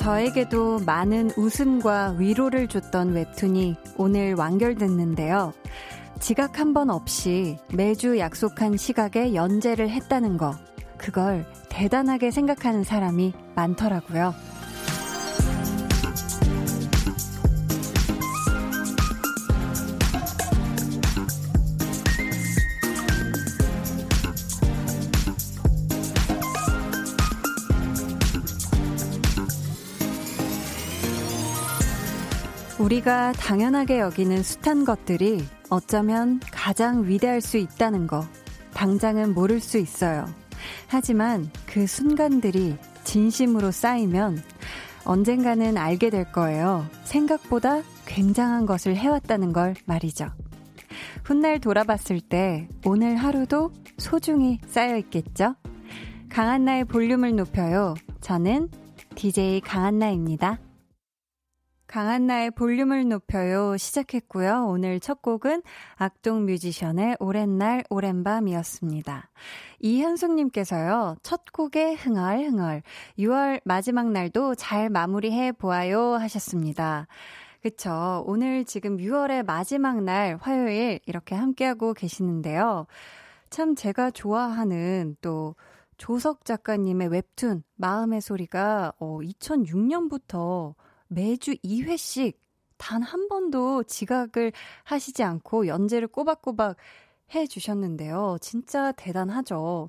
저에게도 많은 웃음과 위로를 줬던 웹툰이 오늘 완결됐는데요. 지각 한 번 없이 매주 약속한 시각에 연재를 했다는 거. 그걸 대단하게 생각하는 사람이 많더라고요. 우리가 당연하게 여기는 숱한 것들이 어쩌면 가장 위대할 수 있다는 거, 당장은 모를 수 있어요. 하지만 그 순간들이 진심으로 쌓이면 언젠가는 알게 될 거예요. 생각보다 굉장한 것을 해왔다는 걸 말이죠. 훗날 돌아봤을 때 오늘 하루도 소중히 쌓여 있겠죠? 강한나의 볼륨을 높여요. 저는 DJ 강한나입니다. 강한나의 볼륨을 높여요 시작했고요. 오늘 첫 곡은 악동 뮤지션의 오랜 날 오랜 밤이었습니다. 이현숙님께서요. 첫 곡에 흥얼흥얼 6월 마지막 날도 잘 마무리해 보아요 하셨습니다. 그쵸. 오늘 지금 6월의 마지막 날 화요일 이렇게 함께하고 계시는데요. 참 제가 좋아하는 또 조석 작가님의 웹툰 마음의 소리가 어 2006년부터 매주 2회씩 단 한 번도 지각을 하시지 않고 연재를 꼬박꼬박 해 주셨는데요. 진짜 대단하죠.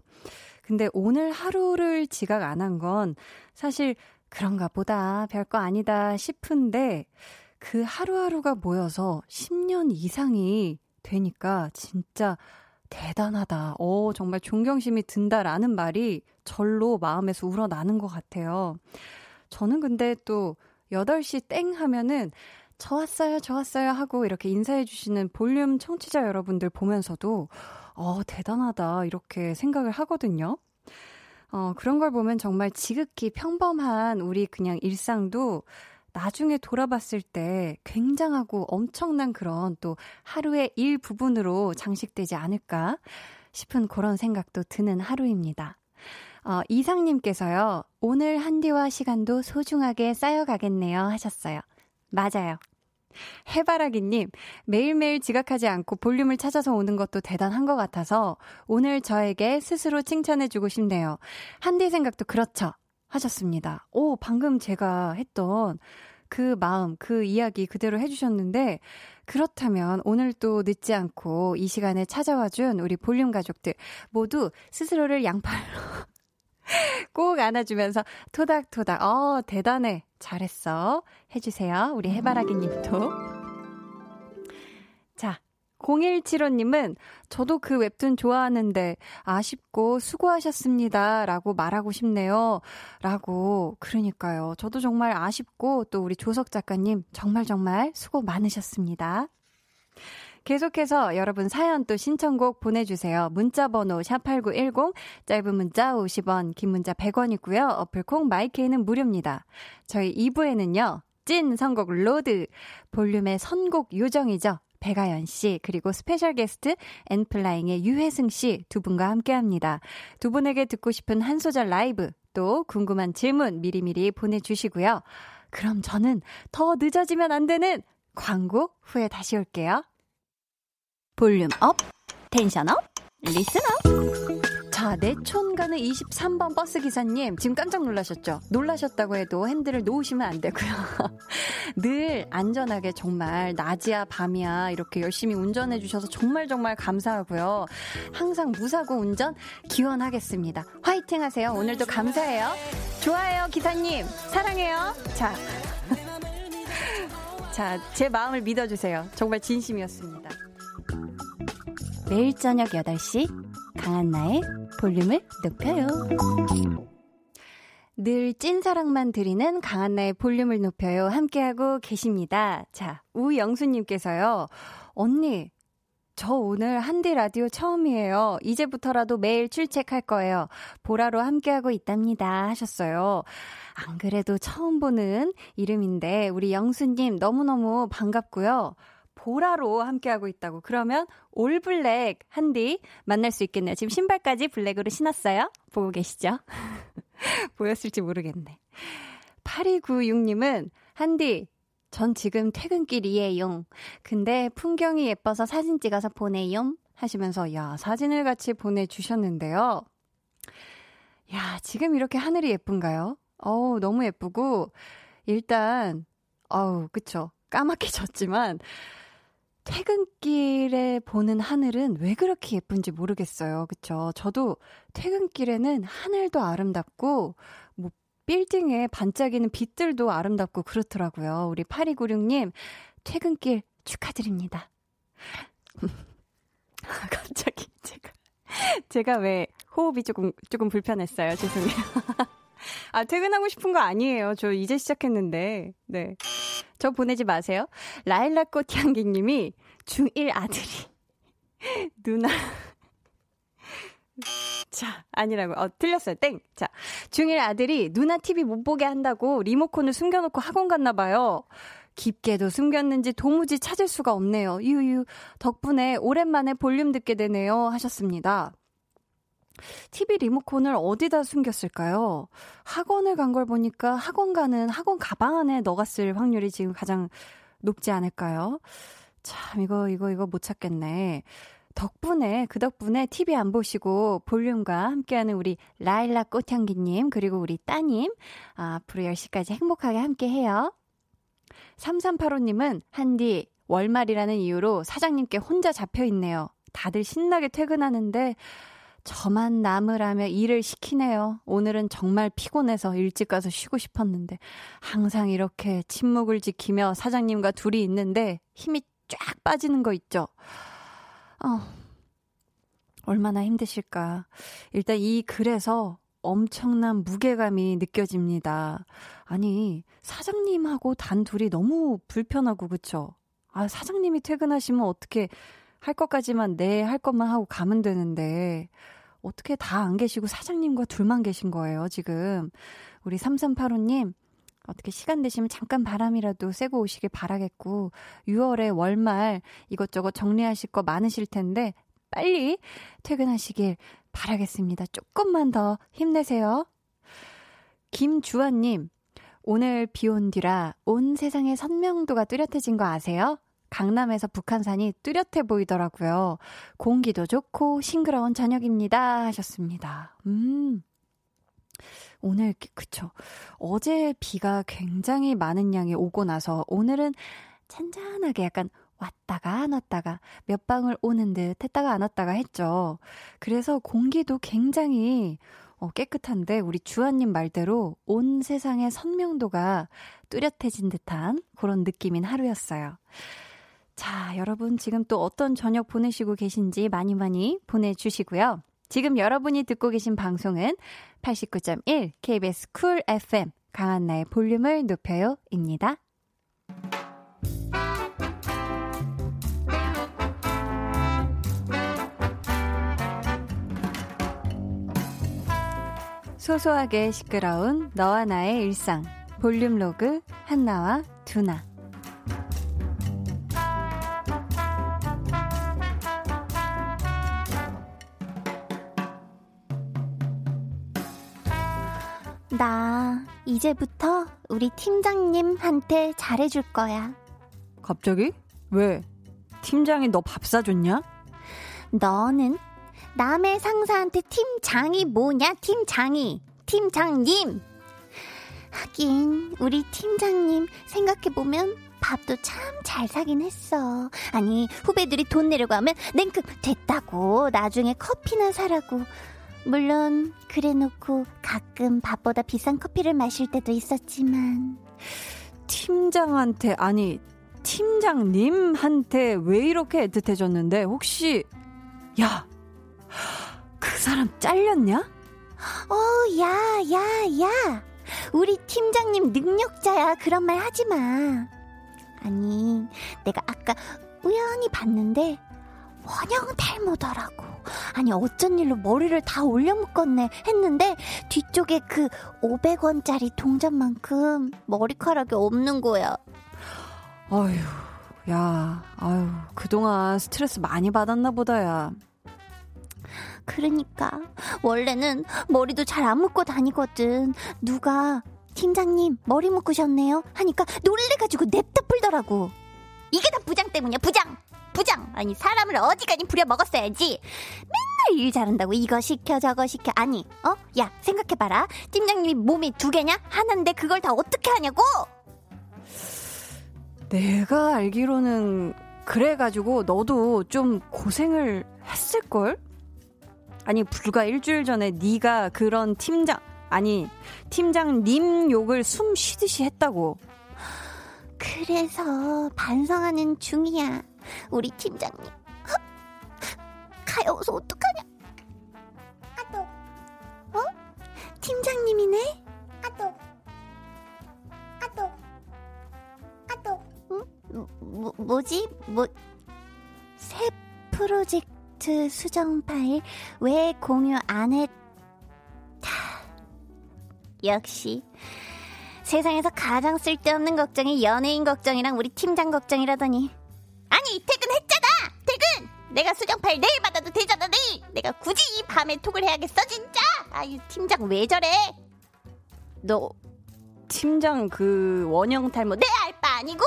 근데 오늘 하루를 지각 안 한 건 사실 그런가 보다, 별거 아니다 싶은데 그 하루하루가 모여서 10년 이상이 되니까 진짜 대단하다. 어, 정말 존경심이 든다라는 말이 절로 마음에서 우러나는 것 같아요. 저는 근데 또 8시 땡 하면은 저 왔어요 하고 이렇게 인사해 주시는 볼륨 청취자 여러분들 보면서도 어, 대단하다 이렇게 생각을 하거든요. 어, 그런 걸 보면 정말 지극히 평범한 우리 그냥 일상도 나중에 돌아봤을 때 굉장하고 엄청난 그런 또 하루의 일부분으로 장식되지 않을까 싶은 그런 생각도 드는 하루입니다. 어, 이상님께서요, 오늘 한디와 시간도 소중하게 쌓여가겠네요 하셨어요. 맞아요. 해바라기님, 매일매일 지각하지 않고 볼륨을 찾아서 오는 것도 대단한 것 같아서 오늘 저에게 스스로 칭찬해주고 싶네요. 한디 생각도 그렇죠. 하셨습니다. 오, 방금 제가 했던 그 마음, 그 이야기 그대로 해주셨는데, 그렇다면 오늘 또 늦지 않고 이 시간에 찾아와 준 우리 볼륨 가족들 모두 스스로를 양팔로 꼭 안아주면서 토닥토닥, 어, 대단해. 잘했어. 해주세요. 우리 해바라기 님도. 자, 0175님은 저도 그 웹툰 좋아하는데 아쉽고 수고하셨습니다. 라고 말하고 싶네요. 라고. 그러니까요. 저도 정말 아쉽고 또 우리 조석 작가님 정말 정말 수고 많으셨습니다. 계속해서 여러분 사연 또 신청곡 보내주세요. 문자번호 샵8910, 짧은 문자 50원, 긴 문자 100원이고요. 어플 콩 마이케이는 무료입니다. 저희 2부에는요. 찐 선곡 로드, 볼륨의 선곡 요정이죠. 배가연 씨, 그리고 스페셜 게스트 엔플라잉의 유회승 씨 두 분과 함께 합니다. 두 분에게 듣고 싶은 한 소절 라이브, 또 궁금한 질문 미리미리 보내주시고요. 그럼 저는 더 늦어지면 안 되는 광고 후에 다시 올게요. volume up, tension up, listen up. 자, 내촌 가는 23번 버스 기사님, 지금 깜짝 놀라셨죠? 놀라셨다고 해도 핸들을 놓으시면 안 되고요. 늘 안전하게 정말 낮이야 밤이야 이렇게 열심히 운전해 주셔서 정말 정말 감사하고요. 항상 무사고 운전 기원하겠습니다. 화이팅 하세요. 오늘도 감사해요. 좋아요, 기사님. 사랑해요. 자. 자, 제 마음을 믿어주세요. 정말 진심이었습니다. 매일 저녁 8시 강한나의 볼륨을 높여요. 늘 찐사랑만 드리는 강한나의 볼륨을 높여요. 함께하고 계십니다. 자, 우영수님께서요. 언니, 저 오늘 한디 라디오 처음이에요. 이제부터라도 매일 출첵할 거예요. 보라로 함께하고 있답니다. 하셨어요. 안 그래도 처음 보는 이름인데, 우리 영수님 너무너무 반갑고요. 보라로 함께하고 있다고. 그러면 올블랙 한디 만날 수 있겠네요. 지금 신발까지 블랙으로 신었어요. 보고 계시죠? 보였을지 모르겠네. 8296님은, 한디, 전 지금 퇴근길이에요. 근데 풍경이 예뻐서 사진 찍어서 보내요. 하시면서, 야, 사진을 같이 보내주셨는데요. 야, 지금 이렇게 하늘이 예쁜가요? 어우, 너무 예쁘고, 일단, 어우, 그쵸. 까맣게 졌지만, 퇴근길에 보는 하늘은 왜 그렇게 예쁜지 모르겠어요. 그쵸? 저도 퇴근길에는 하늘도 아름답고, 뭐, 빌딩에 반짝이는 빛들도 아름답고 그렇더라고요. 우리 8296님, 퇴근길 축하드립니다. 갑자기 제가, 제가 왜 호흡이 조금, 조금 불편했어요. 죄송해요. 아, 퇴근하고 싶은 거 아니에요. 저 이제 시작했는데. 네. 저 보내지 마세요. 라일락꽃 향기님이 중1 아들이 누나 자, 아니라고. 어, 틀렸어요. 땡. 자, 중1 아들이 누나 TV 못 보게 한다고 리모컨을 숨겨놓고 학원 갔나 봐요. 깊게도 숨겼는지 도무지 찾을 수가 없네요. 유유. 덕분에 오랜만에 볼륨 듣게 되네요. 하셨습니다. TV 리모컨을 어디다 숨겼을까요? 학원을 간 걸 보니까 학원 가는 학원 가방 안에 넣어갔을 확률이 지금 가장 높지 않을까요? 참, 이거, 이거, 이거 못 찾겠네. 덕분에, 그 덕분에 TV 안 보시고 볼륨과 함께하는 우리 라일락 꽃향기님, 그리고 우리 따님, 아, 앞으로 10시까지 행복하게 함께 해요. 3385님은, 한디, 월말이라는 이유로 사장님께 혼자 잡혀 있네요. 다들 신나게 퇴근하는데, 저만 남으라며 일을 시키네요. 오늘은 정말 피곤해서 일찍 가서 쉬고 싶었는데 항상 이렇게 침묵을 지키며 사장님과 둘이 있는데 힘이 쫙 빠지는 거 있죠. 어. 얼마나 힘드실까. 일단 이 글에서 엄청난 무게감이 느껴집니다. 아니, 사장님하고 단 둘이 너무 불편하고, 그쵸? 아, 사장님이 퇴근하시면 어떻게 할 것까지만 네, 할 것만 하고 가면 되는데, 어떻게 다 안 계시고 사장님과 둘만 계신 거예요, 지금. 우리 3385님, 어떻게 시간 되시면 잠깐 바람이라도 쐬고 오시길 바라겠고, 6월에 월말 이것저것 정리하실 거 많으실 텐데, 빨리 퇴근하시길 바라겠습니다. 조금만 더 힘내세요. 김주환님, 오늘 비 온 뒤라 온 세상의 선명도가 뚜렷해진 거 아세요? 강남에서 북한산이 뚜렷해 보이더라고요. 공기도 좋고 싱그러운 저녁입니다. 하셨습니다. 음. 오늘, 그쵸. 어제 비가 굉장히 많은 양이 오고 나서 오늘은 잔잔하게 약간 왔다가 안 왔다가 몇 방울 오는 듯 했다가 안 왔다가 했죠. 그래서 공기도 굉장히 어, 깨끗한데 우리 주아님 말대로 온 세상의 선명도가 뚜렷해진 듯한 그런 느낌인 하루였어요. 자, 여러분 지금 또 어떤 저녁 보내시고 계신지 많이 많이 보내주시고요. 지금 여러분이 듣고 계신 방송은 89.1 KBS 쿨 FM 강한나의 볼륨을 높여요 입니다. 소소하게 시끄러운 너와 나의 일상 볼륨 로그 한나와 두나 나 이제부터 우리 팀장님한테 잘해줄 거야. 갑자기? 왜? 팀장이 너 밥 사줬냐? 너는 남의 상사한테 팀장이 뭐냐, 팀장이. 팀장님! 하긴, 우리 팀장님 생각해보면 밥도 참 잘 사긴 했어. 아니, 후배들이 돈 내려고 하면 냉큼 됐다고. 나중에 커피나 사라고. 물론 그래놓고 가끔 밥보다 비싼 커피를 마실 때도 있었지만 팀장한테 아니 팀장님한테 왜 이렇게 애틋해졌는데 혹시 야 그 사람 잘렸냐? 어, 야, 야, 야. 우리 팀장님 능력자야. 그런 말 하지 마. 아니, 내가 아까 우연히 봤는데 원형 탈모더라고. 아니 어쩐 일로 머리를 다 올려 묶었네 했는데 뒤쪽에 그 500원짜리 동전만큼 머리카락이 없는 거야. 아휴, 야, 아휴, 그동안 스트레스 많이 받았나 보다야. 그러니까 원래는 머리도 잘 안 묶고 다니거든. 누가 팀장님, 머리 묶으셨네요. 하니까 놀래가지고 냅다 풀더라고. 이게 다 부장 때문이야, 부장! 부장! 아니, 사람을 어디까지 부려먹었어야지. 맨날 일 잘한다고 이거 시켜, 저거 시켜. 아니, 어? 야, 생각해봐라. 팀장님이 몸이 두 개냐? 하는데 그걸 다 어떻게 하냐고! 내가 알기로는 그래가지고 너도 좀 고생을 했을걸? 아니 불과 일주일 전에 네가 그런 팀장 아니 팀장님 욕을 숨 쉬듯이 했다고. 그래서 반성하는 중이야. 우리 팀장님. 가여워서 어떡하냐? 아또 어? 팀장님이네? 아또 아또 아또 응? 뭐, 뭐지? 뭐 새 프로젝트 수정 파일 왜 공유 안 했다. 역시 세상에서 가장 쓸데없는 걱정이 연예인 걱정이랑 우리 팀장 걱정이라더니 아니 퇴근했잖아! 퇴근! 내가 수정 파일 내일 받아도 되잖아 내일! 내가 굳이 이 밤에 톡을 해야겠어 진짜! 아유 팀장 왜 저래? 너 팀장 그 원형 탈모 내 알바 아니고!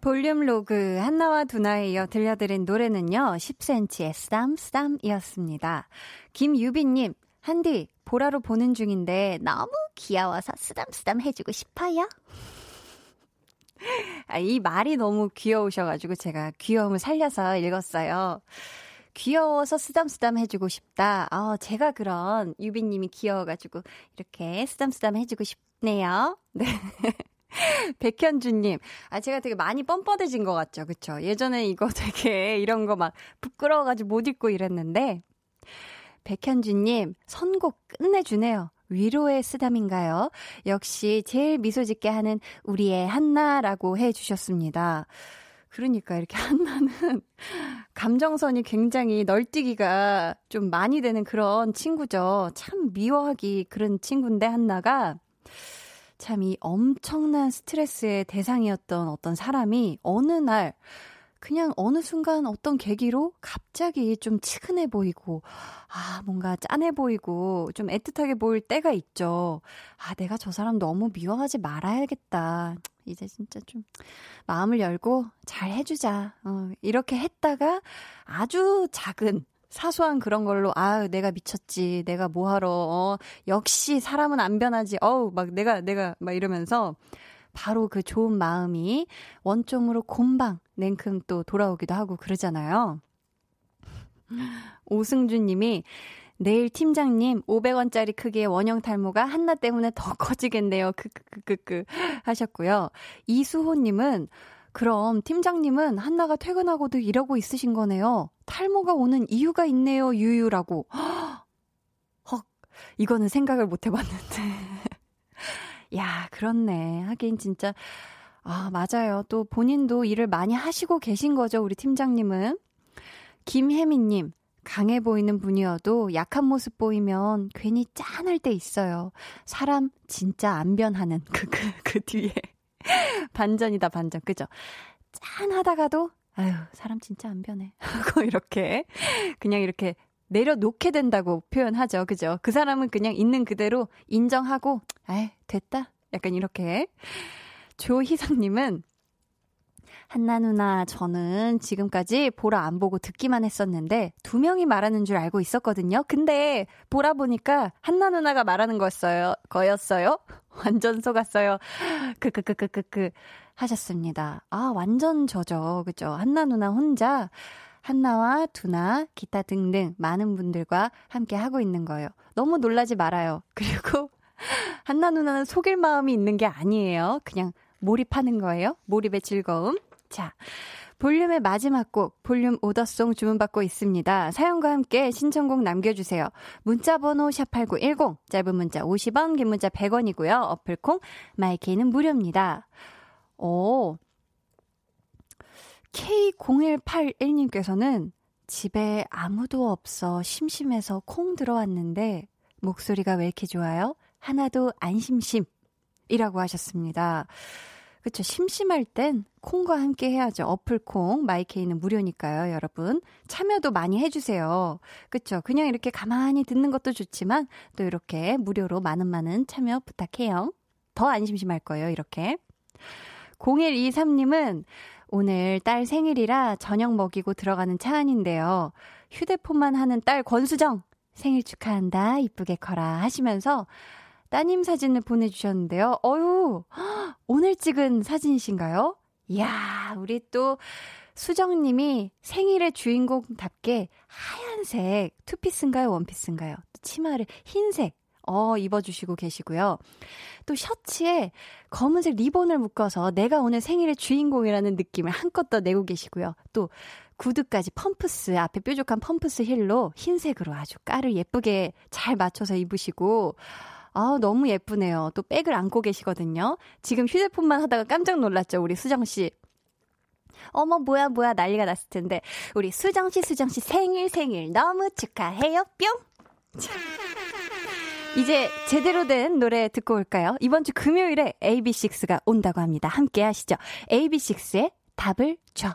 볼륨 로그 한나와 두나에 이어 들려드린 노래는요. 10cm의 쓰담쓰담이었습니다. 김유빈님, 한디 보라로 보는 중인데 너무 귀여워서 쓰담쓰담 해주고 싶어요. 아, 이 말이 너무 귀여우셔가지고 제가 귀여움을 살려서 읽었어요. 귀여워서 쓰담쓰담 해주고 싶다. 어, 제가 그런 유빈님이 귀여워가지고 이렇게 쓰담쓰담 해주고 싶네요. 네. 백현주님, 아, 제가 되게 많이 뻔뻔해진 것 같죠? 그쵸? 예전에 이거 되게 이런 거 막 부끄러워가지고 못 읽고 이랬는데, 백현주님, 선곡 끝내주네요. 위로의 쓰담인가요? 역시 제일 미소 짓게 하는 우리의 한나라고 해 주셨습니다. 그러니까 이렇게 한나는 감정선이 굉장히 널뛰기가 좀 많이 되는 그런 친구죠. 참 미워하기 그런 친구인데 한나가 참 이 엄청난 스트레스의 대상이었던 어떤 사람이 어느 날 그냥 어느 순간 어떤 계기로 갑자기 좀 치근해 보이고, 아, 뭔가 짠해 보이고, 좀 애틋하게 보일 때가 있죠. 아, 내가 저 사람 너무 미워하지 말아야겠다. 이제 진짜 좀 마음을 열고 잘 해주자. 어, 이렇게 했다가 아주 작은 사소한 그런 걸로 아 내가 미쳤지 내가 뭐하러 어 역시 사람은 안 변하지 어우 막 내가 내가 막 이러면서 바로 그 좋은 마음이 원점으로 곰방 냉큼 또 돌아오기도 하고 그러잖아요. 오승준 님이 내일 팀장님 500원짜리 크기의 원형 탈모가 한나 때문에 더 커지겠네요. 크크크크크 하셨고요. 이수호 님은 그럼 팀장님은 한나가 퇴근하고도 이러고 있으신 거네요. 탈모가 오는 이유가 있네요. 유유라고. 헉, 이거는 생각을 못 해봤는데. 야, 그렇네. 하긴 진짜, 아, 맞아요. 또 본인도 일을 많이 하시고 계신 거죠, 우리 팀장님은. 김혜민님, 강해 보이는 분이어도 약한 모습 보이면 괜히 짠할 때 있어요. 사람 진짜 안 변하는 그, 그, 그 뒤에. 반전이다, 반전. 그죠? 짠하다가도, 아유, 사람 진짜 안 변해. 하고 이렇게, 그냥 이렇게 내려놓게 된다고 표현하죠. 그죠? 그 사람은 그냥 있는 그대로 인정하고, 아이, 됐다. 약간 이렇게. 조희상님은, 한나 누나, 저는 지금까지 보라 안 보고 듣기만 했었는데, 두 명이 말하는 줄 알고 있었거든요. 근데, 보라 보니까 한나 누나가 말하는 거였어요. 거였어요? 완전 속았어요. 크크크크크크 하셨습니다. 아, 완전 저죠. 그죠? 한나 누나 혼자, 한나와 두나, 기타 등등 많은 분들과 함께 하고 있는 거예요. 너무 놀라지 말아요. 그리고 한나 누나는 속일 마음이 있는 게 아니에요. 그냥 몰입하는 거예요. 몰입의 즐거움. 자, 볼륨의 마지막 곡, 볼륨 오더송 주문받고 있습니다. 사연과 함께 신청곡 남겨주세요. 문자번호 샵8910, 짧은 문자 50원, 긴 문자 100원이고요. 어플콩, 마이케이는 무료입니다. 오, K0181님께서는 집에 아무도 없어 심심해서 콩 들어왔는데 목소리가 왜 이렇게 좋아요? 하나도 안 심심. 이라고 하셨습니다. 그쵸. 심심할 땐 콩과 함께 해야죠. 어플 콩, 마이케이는 무료니까요, 여러분. 참여도 많이 해주세요. 그쵸. 그냥 이렇게 가만히 듣는 것도 좋지만 또 이렇게 무료로 많은 많은 참여 부탁해요. 더 안 심심할 거예요, 이렇게. 0123님은 오늘 딸 생일이라 저녁 먹이고 들어가는 차 안인데요. 휴대폰만 하는 딸 권수정 생일 축하한다. 이쁘게 커라 하시면서 따님 사진을 보내주셨는데요. 어유 오늘 찍은 사진이신가요? 이야, 우리 또 수정님이 생일의 주인공답게 하얀색 투피스인가요? 원피스인가요? 치마를 흰색 어, 입어주시고 계시고요. 또 셔츠에 검은색 리본을 묶어서 내가 오늘 생일의 주인공이라는 느낌을 한껏 더 내고 계시고요. 또 구두까지 펌프스, 앞에 뾰족한 펌프스 힐로 흰색으로 아주 깔을 예쁘게 잘 맞춰서 입으시고, 아, 너무 예쁘네요. 또 백을 안고 계시거든요. 지금 휴대폰만 하다가 깜짝 놀랐죠, 우리 수정씨. 어머, 뭐야, 뭐야, 난리가 났을 텐데. 우리 수정 씨, 수정 씨 생일, 생일 너무 축하해요, 뿅! 이제 제대로 된 노래 듣고 올까요? 이번 주 금요일에 AB6IX가 온다고 합니다. 함께 하시죠. AB6IX의 답을 줘.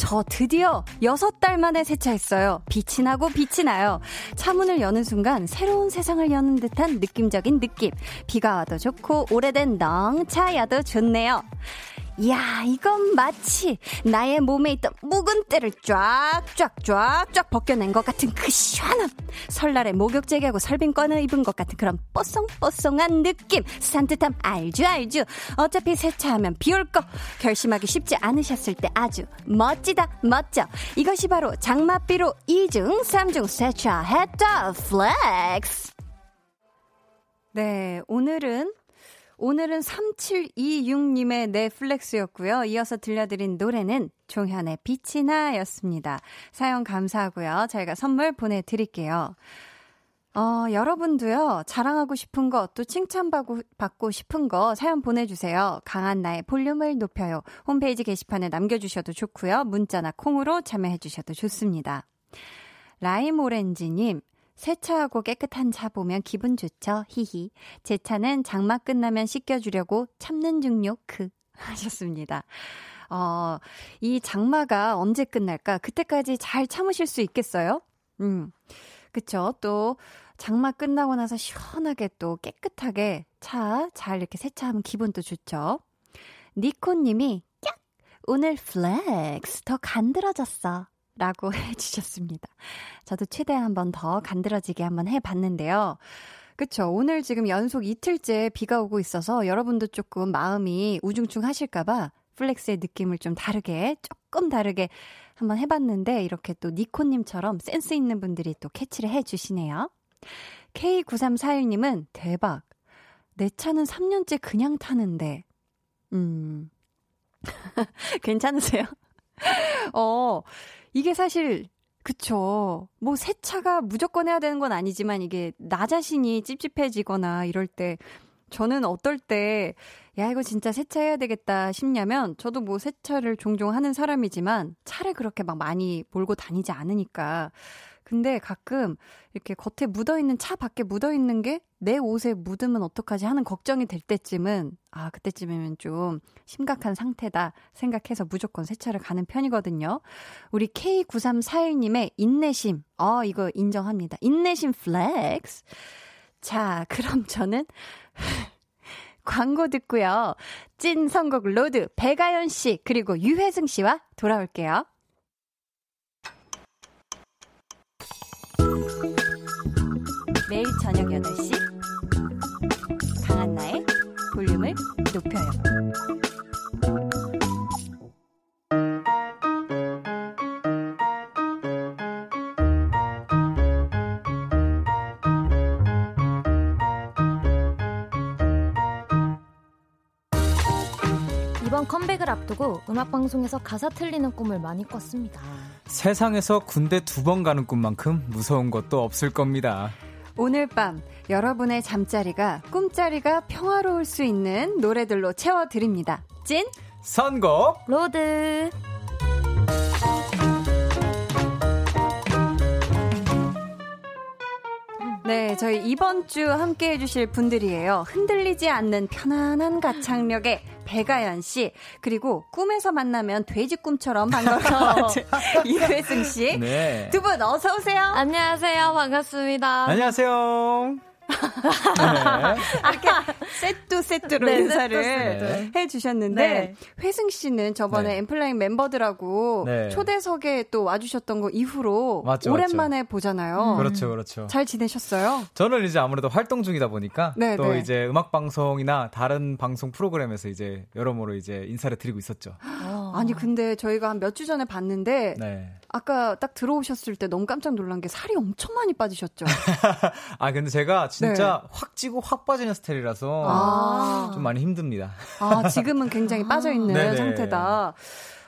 저 드디어 6달 만에 세차했어요. 빛이 나고 빛이 나요. 차문을 여는 순간 새로운 세상을 여는 듯한 느낌적인 느낌. 비가 와도 좋고 오래된 넝차야도 좋네요. 이야, 이건 마치 나의 몸에 있던 묵은 때를 쫙쫙 쫙쫙 벗겨낸 것 같은 그 시원함. 설날에 목욕제기하고 설빙권을 입은 것 같은 그런 뽀송뽀송한 느낌. 산뜻함 알죠, 알죠. 어차피 세차하면 비올 거. 결심하기 쉽지 않으셨을 텐데 아주 멋지다, 멋져. 이것이 바로 장맛비로 2중, 3중 세차했다, flex. 네, 오늘은 오늘은 3726님의 네 flex였고요. 이어서 들려드린 노래는 종현의 빛이 나였습니다. 사연 감사하고요. 저희가 선물 보내드릴게요. 어, 여러분도요, 자랑하고 싶은 거, 또 칭찬받고 받고 싶은 거 사연 보내주세요. 강한나의 볼륨을 높여요. 홈페이지 게시판에 남겨주셔도 좋고요. 문자나 콩으로 참여해주셔도 좋습니다. 라임 오렌지님, 세차하고 깨끗한 차 보면 기분 좋죠? 히히. 제 차는 장마 끝나면 씻겨주려고 참는 중요 크. 하셨습니다. 어, 이 장마가 언제 끝날까? 그때까지 잘 참으실 수 있겠어요? 음. 그쵸. 또, 장마 끝나고 나서 시원하게 또 깨끗하게 차 잘 이렇게 세차하면 기분도 좋죠. 니코 님이, 꺅! 오늘 flex 더 간드러졌어. 라고 해주셨습니다. 저도 최대한 한번 더 간드러지게 한번 해봤는데요. 그쵸. 오늘 지금 연속 이틀째 비가 오고 있어서 여러분도 조금 마음이 우중충 하실까봐 flex의 느낌을 좀 다르게, 조금 다르게 한번 해봤는데 이렇게 또 니코님처럼 센스 있는 분들이 또 캐치를 해주시네요. K9341님은 대박. 내 차는 3년째 그냥 타는데. 음. 괜찮으세요? 어, 이게 사실 그쵸. 뭐 세차가 무조건 해야 되는 건 아니지만 이게 나 자신이 찝찝해지거나 이럴 때 저는 어떨 때, 야, 이거 진짜 세차해야 되겠다 싶냐면, 저도 뭐 세차를 종종 하는 사람이지만, 차를 그렇게 막 많이 몰고 다니지 않으니까, 근데 가끔 이렇게 겉에 묻어 있는 차 밖에 묻어 있는 게 내 옷에 묻으면 어떡하지 하는 걱정이 될 때쯤은 아, 그때쯤이면 좀 심각한 상태다 생각해서 무조건 세차를 가는 편이거든요. 우리 K9341님의 인내심. 어, 이거 인정합니다. 인내심 flex. 자, 그럼 저는 광고 듣고요. 찐 선곡 로드 배가연 씨 그리고 유회승 씨와 돌아올게요. 매일 저녁 8시 강한나의 볼륨을 높여요. 이번 컴백을 앞두고 음악방송에서 가사 틀리는 꿈을 많이 꿨습니다. 세상에서 군대 두 번 가는 꿈만큼 무서운 것도 없을 겁니다. 오늘 밤 여러분의 잠자리가 꿈자리가 평화로울 수 있는 노래들로 채워드립니다. 찐 선곡 로드 네, 저희 이번 주 함께 해주실 분들이에요. 흔들리지 않는 편안한 가창력의 배가연 씨, 그리고 꿈에서 만나면 돼지 꿈처럼 반가운 이회승 씨. 네. 두 분 어서 오세요. 안녕하세요. 반갑습니다. 안녕하세요. 네. 이렇게 세트 세트로 네, 인사를 세트, 세트. 해 주셨는데 네. 회승 씨는 저번에 네. 엠플라잉 멤버들하고 네. 초대석에 또 와주셨던 거 이후로 맞죠, 오랜만에 보잖아요. 그렇죠, 그렇죠. 잘 지내셨어요? 저는 이제 아무래도 활동 중이다 보니까 네, 또 네. 이제 음악 방송이나 다른 방송 프로그램에서 이제 여러모로 이제 인사를 드리고 있었죠. 아니 근데 저희가 한 몇 주 전에 봤는데 네. 아까 딱 들어오셨을 때 너무 깜짝 놀란 게 살이 엄청 많이 빠지셨죠. 아 근데 제가 진짜 네. 확 찌고 확 빠지는 스타일이라서 아. 좀 많이 힘듭니다. 아 지금은 굉장히 빠져 있는 네네. 상태다.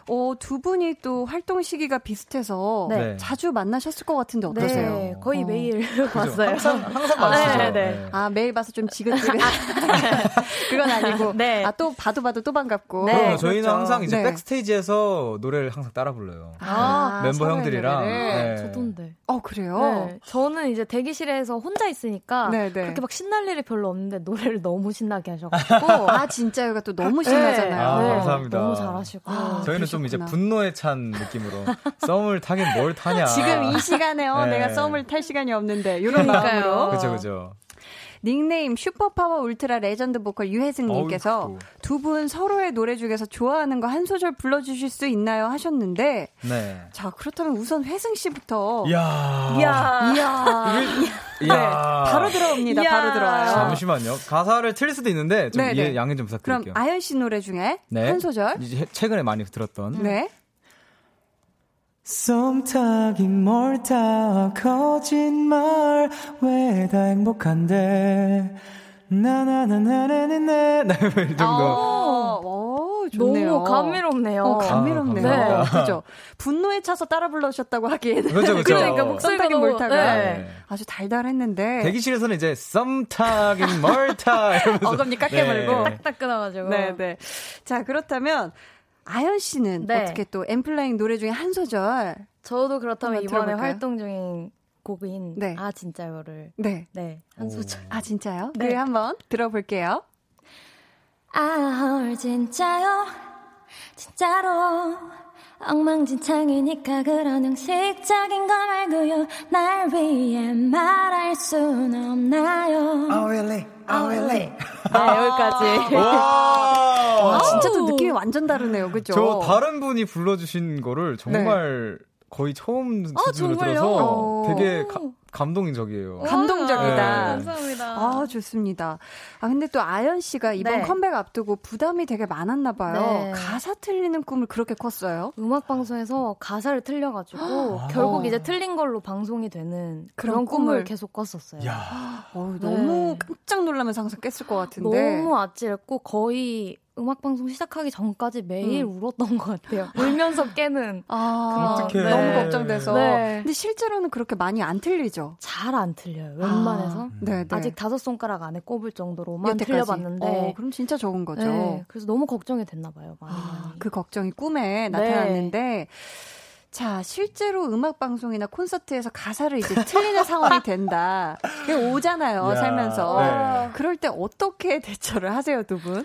어, 두 분이 또 활동 시기가 비슷해서 네. 자주 만나셨을 것 같은데 어떠세요? 네, 거의 어. 매일 봤어요. 항상 항상 맞으시죠. 네, 네. 아, 매일 봐서 좀 지긋지긋. 그건 아니고. 네. 아, 또 봐도 봐도 또 반갑고. 네, 그럼 저희는 그렇죠. 항상 이제 네. 백스테이지에서 노래를 항상 따라 불러요. 아, 멤버 서로의 형들이랑. 네. 저던데. 어, 그래요? 네, 저는 이제 대기실에서 혼자 있으니까 네, 네. 그렇게 막 신날 일이 별로 없는데 노래를 너무 신나게 하셔가지고 아, 진짜 얘가 또 너무 신나잖아요. 아, 감사합니다. 너무 잘하시고. 아, 저희는 좀 이제. 분노에 찬 느낌으로 썸을 타긴 뭘 타냐. 지금 이 시간에 어, 네. 내가 썸을 탈 시간이 없는데 이런 마음으로 그죠 그죠. 닉네임 슈퍼파워 울트라 레전드 보컬 유혜승님께서. 두 분 서로의 노래 중에서 좋아하는 거 한 소절 불러주실 수 있나요 하셨는데 네. 자 그렇다면 우선 회승 씨부터 이야. 이야 이야 이야. 바로 들어옵니다 이야. 바로 들어와요 잠시만요. 가사를 틀릴 수도 있는데 좀 네, 이해 네. 양해 좀 그럼 부탁드릴게요. 아연 씨 노래 중에 네. 한 소절 이제 최근에 많이 들었던 네 썸 타긴 뭘타 거짓말 왜 다 행복한데 나나나나나나나 이 정도 어, 오, 좋네요. 너무 감미롭네요. 어, 감미롭네요. 아, 감사합니다. 그죠? 분노에 차서 따라 불러주셨다고 하기에는. 그죠 그죠 그러니까 목소리가 너무- 몰타가. 네. 아주 달달했는데. 대기실에서는 이제 썸 타긴 뭘타 이러면서 어금니 깎게 네. 물고. 딱 끊어가지고. 네, 네. 자, 그렇다면, 아연 씨는 네. 어떻게 또 엠플라잉 노래 중에 한 소절. 저도 그렇다면 이번에 들어볼까요? 활동 중인 곡인 네. 아 진짜요를 네. 네한 오. 소절. 아, 진짜요? 네. 그래, 한번 들어볼게요. 아 진짜요 진짜로 엉망진창이니까 그런 형식적인 거 말고요 날 위해 말할 순 없나요 Oh really? Oh really? 네 여기까지 와. 아, 진짜 또. 느낌이 완전 다르네요. 그죠? 저 다른 분이 불러주신 거를 정말 거의 처음 아? 들어서 되게 오. 가- 감동적이에요. 감동적이다. 네. 감사합니다 아, 좋습니다. 아, 근데 또 아연 씨가 이번 네. 컴백 앞두고 부담이 되게 많았나 봐요. 네. 가사 틀리는 꿈을 그렇게 꿨어요. 음악 방송에서 가사를 틀려 가지고 아. 결국 이제 틀린 걸로 방송이 되는 그런 그런 꿈을, 꿈을. 계속 꿨었어요. 야. 네. 너무 깜짝 놀라면서 항상 깼을 것 같은데. 너무 아찔했고 거의 음악 방송 시작하기 전까지 매일 음. 울었던 것 같아요. 울면서 깨는. 아, 어떡해. 너무 걱정돼서. 네. 근데 실제로는 그렇게 많이 안 틀리죠. 잘 안 틀려요. 웬만해서. 아, 네, 네. 아직 다섯 손가락 안에 꼽을 정도로만 여태까지. 틀려봤는데. 어, 그럼 진짜 적은 거죠. 네, 그래서 너무 걱정이 됐나 봐요. 많이 아, 많이. 그 걱정이 꿈에 네. 나타났는데 자 실제로 음악 방송이나 콘서트에서 가사를 이제 틀리는 상황이 된다. 그게 오잖아요 야, 살면서. 네. 그럴 때 어떻게 대처를 하세요 두 분?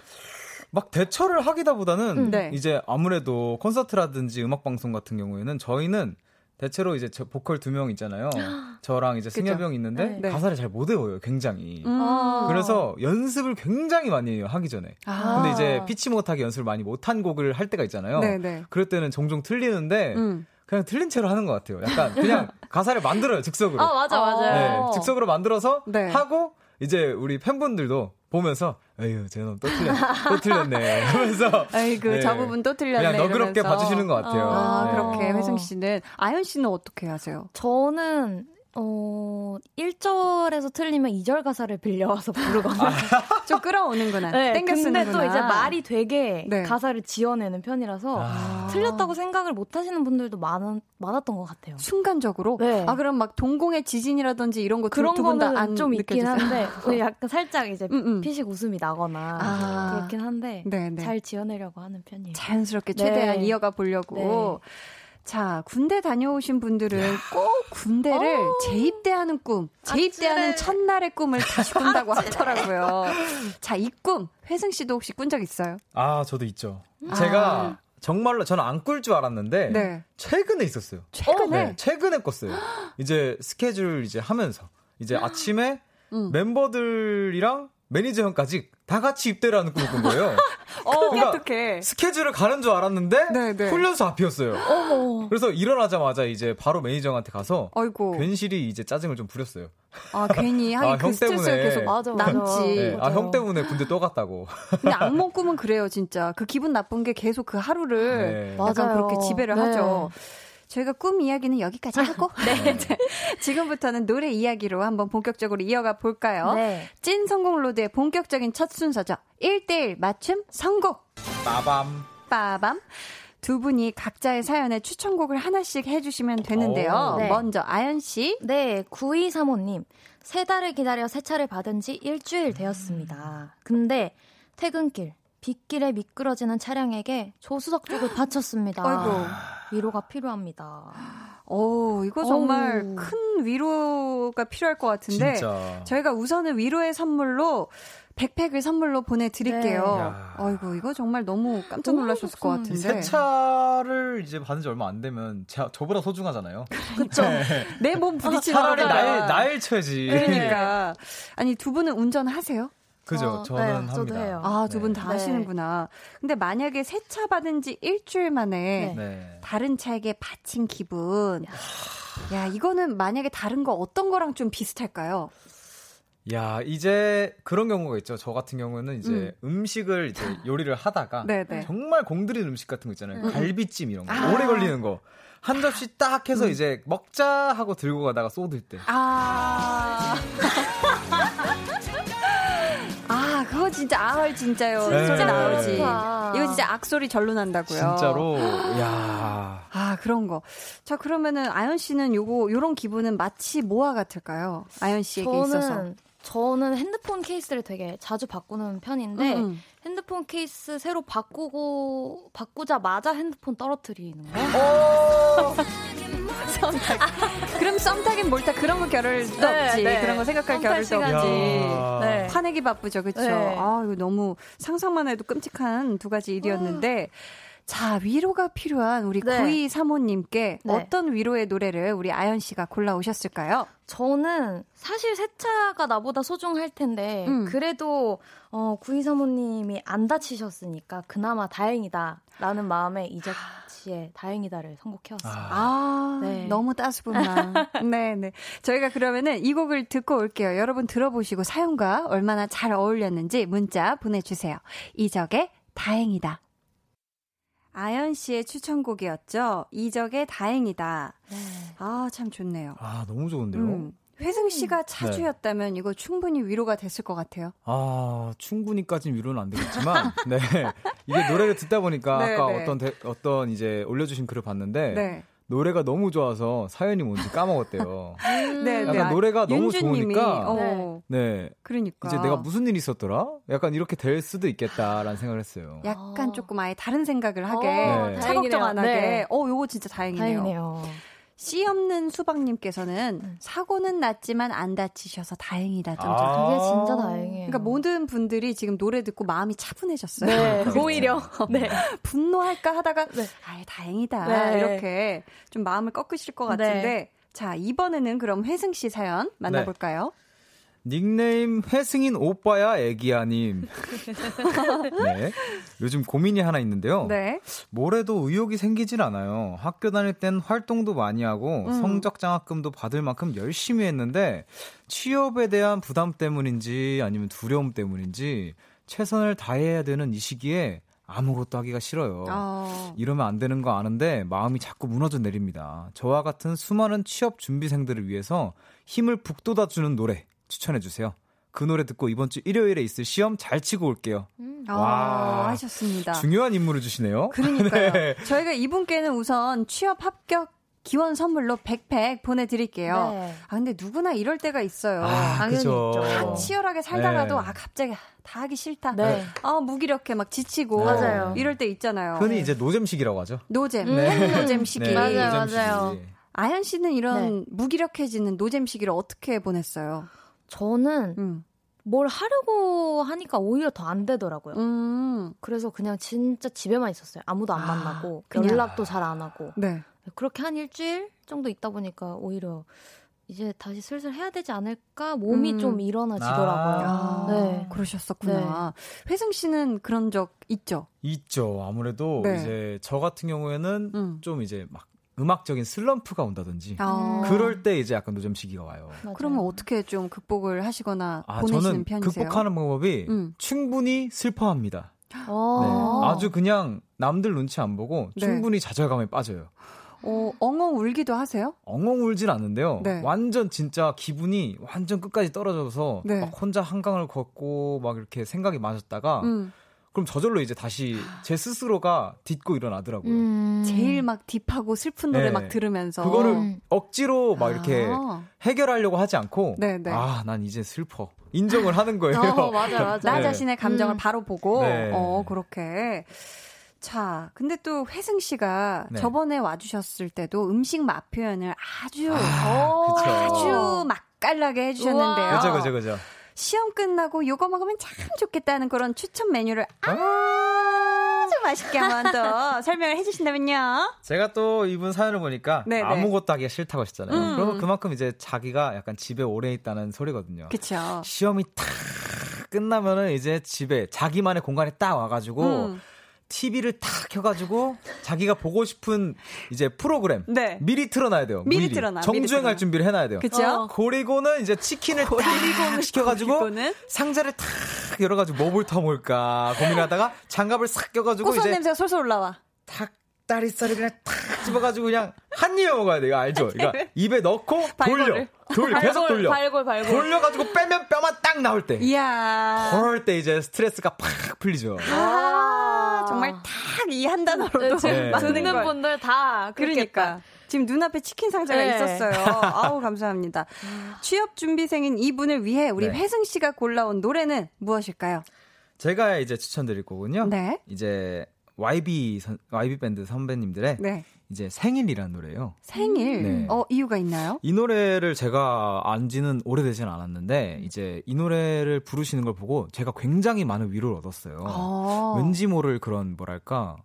막 대처를 하기다보다는 음, 네. 이제 아무래도 콘서트라든지 음악 방송 같은 경우에는 저희는 대체로 이제 저 보컬 두 명 있잖아요. 저랑 이제. 승엽이 형 있는데 네. 가사를 잘 못 외워요, 굉장히. 음. 아. 그래서 연습을 굉장히 많이 해요, 하기 전에. 아. 근데 이제 피치 못하게 연습을 많이 못한 곡을 할 때가 있잖아요. 네네. 그럴 때는 종종 틀리는데 음. 그냥 틀린 채로 하는 것 같아요. 약간 그냥 가사를 만들어요 즉석으로. 아 맞아 맞아. 네, 즉석으로 만들어서 네. 하고 이제 우리 팬분들도 보면서 에휴 쟤는 또 틀렸 또 틀렸네 하면서 아이고 네. 저 부분 또 틀렸네. 그냥 너그럽게 이러면서. 봐주시는 것 같아요. 아 네. 그렇게 회승 씨는 아연 씨는 어떻게 하세요? 저는 어 1절에서 틀리면 2절 가사를 빌려와서 부르거나. 좀 끌어오는구나. 네. 근데 또 이제 말이 되게 네. 가사를 지어내는 편이라서 아. 틀렸다고 생각을 못 하시는 분들도 많, 많았던 것 같아요. 순간적으로. 네. 아 그럼 막 동공에 지진이라든지 이런 거 그런 부분 거는 당황 좀 있긴? 한데 그 약간 살짝 이제 음, 음. 피식 웃음이 나거나 아. 그렇긴 한데 네, 네. 잘 지어내려고 하는 편이에요. 자연스럽게 최대한 네. 이어가 보려고. 네. 자, 군대 다녀오신 분들은 꼭 군대를 재입대하는 꿈, 재입대하는 어. 아찔해. 첫날의 꿈을 다시 꾼다고 하더라고요. 자, 이 꿈, 회승 씨도 혹시 꾼 적 있어요? 아 저도 있죠. 제가 정말로 저는 안 꿀 줄 알았는데 네. 최근에 있었어요. 최근에? 네, 최근에 꿨어요. 이제 스케줄 이제 하면서 이제 아침에 음. 멤버들이랑 매니저 형까지 다 같이 입대를 하는 꿈을 꾼 거예요. 어, 그러니까 어떡해. 스케줄을 가는 줄 알았는데 네, 네. 훈련소 앞이었어요. 어머. 그래서 일어나자마자 이제 바로 매니저 형한테 가서 어이고. 괜시리 이제 짜증을 좀 부렸어요. 아, 괜히 하긴 아, 그 형 스트레스가 때문에. 계속 맞아, 맞아. 남지. 네, 아, 맞아요. 형 때문에 군대 또 갔다고. 근데 악몽 꿈은 그래요, 진짜. 그 기분 나쁜 게 계속 그 하루를 네. 약간 맞아요. 그렇게 지배를 네. 하죠. 저희가 꿈 이야기는 여기까지 하고 네. 지금부터는 노래 이야기로 한번 본격적으로 이어가 볼까요? 네. 찐 선곡 로드의 본격적인 첫 순서죠. 1대1 맞춤 선곡. 빠밤. 빠밤. 두 분이 각자의 사연에 추천곡을 하나씩 해주시면 되는데요. 오. 네. 먼저 아연 씨. 네, 9235님. 세 달을 기다려 새 차를 받은 지 일주일 되었습니다. 근데 퇴근길, 빗길에 미끄러지는 차량에게 조수석 쪽을 받혔습니다. 아이고. 위로가 필요합니다. 오, 이거 정말 어우. 큰 위로가 필요할 것 같은데. 진짜. 저희가 우선은 위로의 선물로 백팩을 선물로 보내드릴게요. 네. 야. 아이고, 이거 정말 너무 깜짝 놀라셨을 것 같은데. 세차를 이제 받은 지 얼마 안 되면 제, 저보다 소중하잖아요. 그쵸? 내몸 부딪히는 차라리. 날, 날 쳐야지. 그러니까. 아니, 두 분은 운전하세요? 그죠. 어, 저는 네, 합니다. 저도 해요. 아, 두 분다 네. 하시는구나. 근데 만약에 세차 받은 지 일주일 만에 네. 네. 다른 차에게 바친 기분. 야, 이거는 만약에 다른 거 어떤 거랑 좀 비슷할까요? 야, 이제 그런 경우가 있죠. 저 같은 경우는 이제 음. 식을 이제 요리를 하다가 네네. 정말 공들인 음식 같은 거 있잖아요. 음. 갈비찜 이런 거. 아. 오래 걸리는 거. 한 접시 딱 해서 이제 먹자 하고 들고 가다가 쏟을 때. 아. 아, 진짜 아헐 진짜요. 네. 소리 나오지. 좋다. 이거 진짜 악소리 절로 난다고요. 진짜로 야. 아, 그런 거. 자, 그러면은 아연 씨는 요거 요런 기분은 마치 뭐와 같을까요? 아연 씨에게 있어서. 저는, 저는 핸드폰 케이스를 되게 자주 바꾸는 편인데, 음, 음. 핸드폰 케이스 새로 바꾸고, 바꾸자마자 핸드폰 떨어뜨리는 거. 어. 썸타기. 그럼 썸타긴 뭘타 그런 거 겨를도 네, 없지. 네. 그런 거 생각할 겨를도. 없지. 야. 네. 화내기 바쁘죠, 그렇죠? 네. 아, 이거 너무 상상만 해도 끔찍한 두 가지 일이었는데. 자, 위로가 필요한 우리 네. 9235님께 네. 어떤 위로의 노래를 우리 아연 씨가 골라오셨을까요? 저는 사실 세차가 나보다 소중할 텐데, 음. 그래도, 어, 구이사모님이 안 다치셨으니까 그나마 다행이다. 라는 마음에 이적치의 다행이다를 선곡해왔어요. 아. 아, 네. 너무 따스분 마음. 네, 네. 저희가 그러면은 이 곡을 듣고 올게요. 여러분 들어보시고 사연과 얼마나 잘 어울렸는지 문자 보내주세요. 이적의 다행이다. 아연 씨의 추천곡이었죠. 이적의 다행이다. 네. 아, 참 좋네요. 아, 너무 좋은데요. 음. 회승 씨가 차주였다면 이거 충분히 위로가 됐을 것 같아요. 아, 충분히까지는 위로는 안 되겠지만, 네. 이게 노래를 듣다 보니까 네, 아까 네. 어떤, 대- 어떤 이제 올려주신 글을 봤는데, 네. 노래가 너무 좋아서 사연이 뭔지 까먹었대요. 네, 약간 네. 노래가 너무 좋으니까, 어, 네. 그러니까. 이제 내가 무슨 일이 있었더라? 약간 이렇게 될 수도 있겠다라는 생각을 했어요. 약간 아. 조금 아예 다른 생각을 하게 네. 차걱정 안 하게. 네. 어, 요거 진짜 다행이네요. 다행이네요. 씨 없는 수박님께서는 음. 사고는 났지만 안 다치셔서 다행이다. 좀 아. 그게 진짜 다행이에요. 그러니까 모든 분들이 지금 노래 듣고 마음이 차분해졌어요. 네, 그렇죠. 오히려. 네. 분노할까 하다가 네. 아예 다행이다 네. 이렇게 좀 마음을 꺾으실 것 같은데 자 이번에는 그럼 회승 씨 사연 만나볼까요? 닉네임 회승인 오빠야 애기야님. 네. 요즘 고민이 하나 있는데요. 네. 뭐래도 의욕이 생기질 않아요. 학교 다닐 땐 활동도 많이 하고 음. 성적 장학금도 받을 만큼 열심히 했는데 취업에 대한 부담 때문인지 아니면 두려움 때문인지 최선을 다해야 되는 이 시기에 아무것도 하기가 싫어요. 어. 이러면 안 되는 거 아는데 마음이 자꾸 무너져 내립니다. 저와 같은 수많은 취업 준비생들을 위해서 힘을 북돋아주는 노래 추천해 주세요. 그 노래 듣고 이번 주 일요일에 있을 시험 잘 치고 올게요. 아, 와. 하셨습니다. 중요한 임무를 주시네요. 그러니까요. 네. 저희가 이분께는 우선 취업 합격 기원 선물로 백팩 보내드릴게요. 네. 아 근데 누구나 이럴 때가 있어요. 아, 당연히 그쵸. 있죠. 다 치열하게 살다가도 네. 아 갑자기 다 하기 싫다. 네. 아 무기력해 막 지치고 맞아요. 이럴 때 있잖아요. 흔히 이제 노잼 시기라고 하죠. 노잼, 네. 노잼 시기. 네, 맞아요, 노잼 맞아요. 아연 씨는 이런 네. 무기력해지는 노잼 시기를 어떻게 보냈어요? 저는 음. 뭘 하려고 하니까 오히려 더 안 되더라고요. 음. 그래서 그냥 진짜 집에만 있었어요. 아무도 안 아, 만나고 그냥. 연락도 잘 안 하고 네. 그렇게 한 일주일 정도 있다 보니까 오히려 이제 다시 슬슬 해야 되지 않을까 몸이 음. 좀 일어나지더라고요. 아, 네. 그러셨었구나. 회승 씨는 그런 적 있죠? 있죠. 아무래도 네. 이제 저 같은 경우에는 음. 좀 이제 막 음악적인 슬럼프가 온다든지 아. 그럴 때 이제 약간 노잼 시기가 와요. 맞아요. 그러면 어떻게 좀 극복을 하시거나 아, 보내시는 저는 편이세요? 극복하는 방법이 음. 충분히 슬퍼합니다. 어. 네. 아주 그냥 남들 눈치 안 보고 네. 충분히 좌절감에 빠져요. 어, 엉엉 울기도 하세요? 엉엉 울진 않는데요. 네. 완전 진짜 기분이 완전 끝까지 떨어져서 네. 막 혼자 한강을 걷고 막 이렇게 생각이 많았다가 음. 그럼 저절로 이제 다시 제 스스로가 딛고 일어나더라고요. 음. 제일 막 딥하고 슬픈 노래 네. 막 들으면서 그거를 음. 억지로 막 이렇게 아. 해결하려고 하지 않고 네, 네. 아, 난 이제 슬퍼. 인정을 하는 거예요. 어, 맞아, 맞아. 나 네. 자신의 감정을 음. 바로 보고 네. 어 그렇게 자 근데 또 회승 씨가 네. 저번에 와주셨을 때도 음식 맛 표현을 아주 아, 그쵸. 아주 맛깔나게 해주셨는데요. 그죠, 그죠, 그죠. 시험 끝나고 요거 먹으면 참 좋겠다는 그런 추천 메뉴를 아주 맛있게 한번 더 설명을 해주신다면요. 제가 또 이분 사연을 보니까 네네. 아무것도 하기가 싫다고 하셨잖아요. 음. 그러면 그만큼 이제 자기가 약간 집에 오래 있다는 소리거든요. 그쵸. 시험이 탁 끝나면은 이제 집에 자기만의 공간에 딱 와가지고 음. TV를 탁 켜가지고 자기가 보고 싶은 이제 프로그램 네. 미리 틀어놔야 돼요. 미리 틀어놔, 미리 정주행할 틀어놔. 준비를 해놔야 돼요. 그쵸? 어. 그리고는 이제 치킨을 탁 시켜가지고 그리고는 상자를 탁 열어가지고 뭐부터 먹을까 고민하다가 장갑을 싹 껴가지고 고소한 이제 냄새가 솔솔 올라와. 탁 다리살을 그냥 탁 집어가지고 그냥 한 입에 먹어야 돼요. 알죠? 그러니까 입에 넣고 돌려. 돌려, 계속 돌려, 발골, 발골. 돌려가지고 빼면 뼈만 딱 나올 때. 이야. 그럴 때 이제 스트레스가 팍 풀리죠. 아, 정말 딱 이 한 단어로도 네. 맞는 듣는 걸. 분들 다 그러니까 지금 눈앞에 치킨 상자가 네. 있었어요. 아우 감사합니다. 취업 준비생인 이분을 위해 우리 네. 회승 씨가 골라온 노래는 무엇일까요? 제가 이제 추천드릴 거군요. 네. 이제 YB 선, YB 밴드 선배님들의 네. 이제 생일이라는 노래예요. 생일. 네. 어 이유가 있나요? 이 노래를 제가 안지는 오래되진 않았는데 이제 이 노래를 부르시는 걸 보고 제가 굉장히 많은 위로를 얻었어요. 어. 왠지 모를 그런 뭐랄까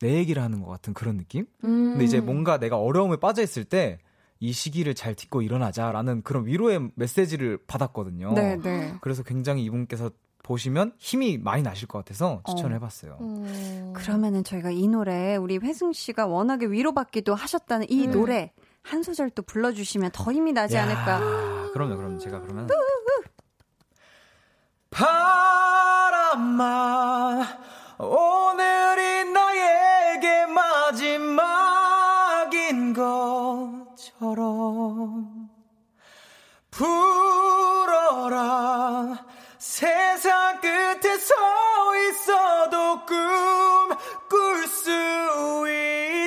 내 얘기를 하는 것 같은 그런 느낌? 음. 근데 이제 뭔가 내가 어려움에 빠져 있을 때 이 시기를 잘 딛고 일어나자라는 그런 위로의 메시지를 받았거든요. 네, 네. 그래서 굉장히 이분께서 보시면 힘이 많이 나실 것 같아서 추천을 어. 해봤어요. 음. 그러면은 저희가 이 노래 우리 회승 씨가 워낙에 위로받기도 하셨다는 이 음. 노래 한 소절 또 불러주시면 더 힘이 나지 야, 않을까. 그럼요, 그럼 제가 그러면 바람아 오늘이 나에게 마지막인 것처럼 불 끝에 서 있어도 꿈 꿀 수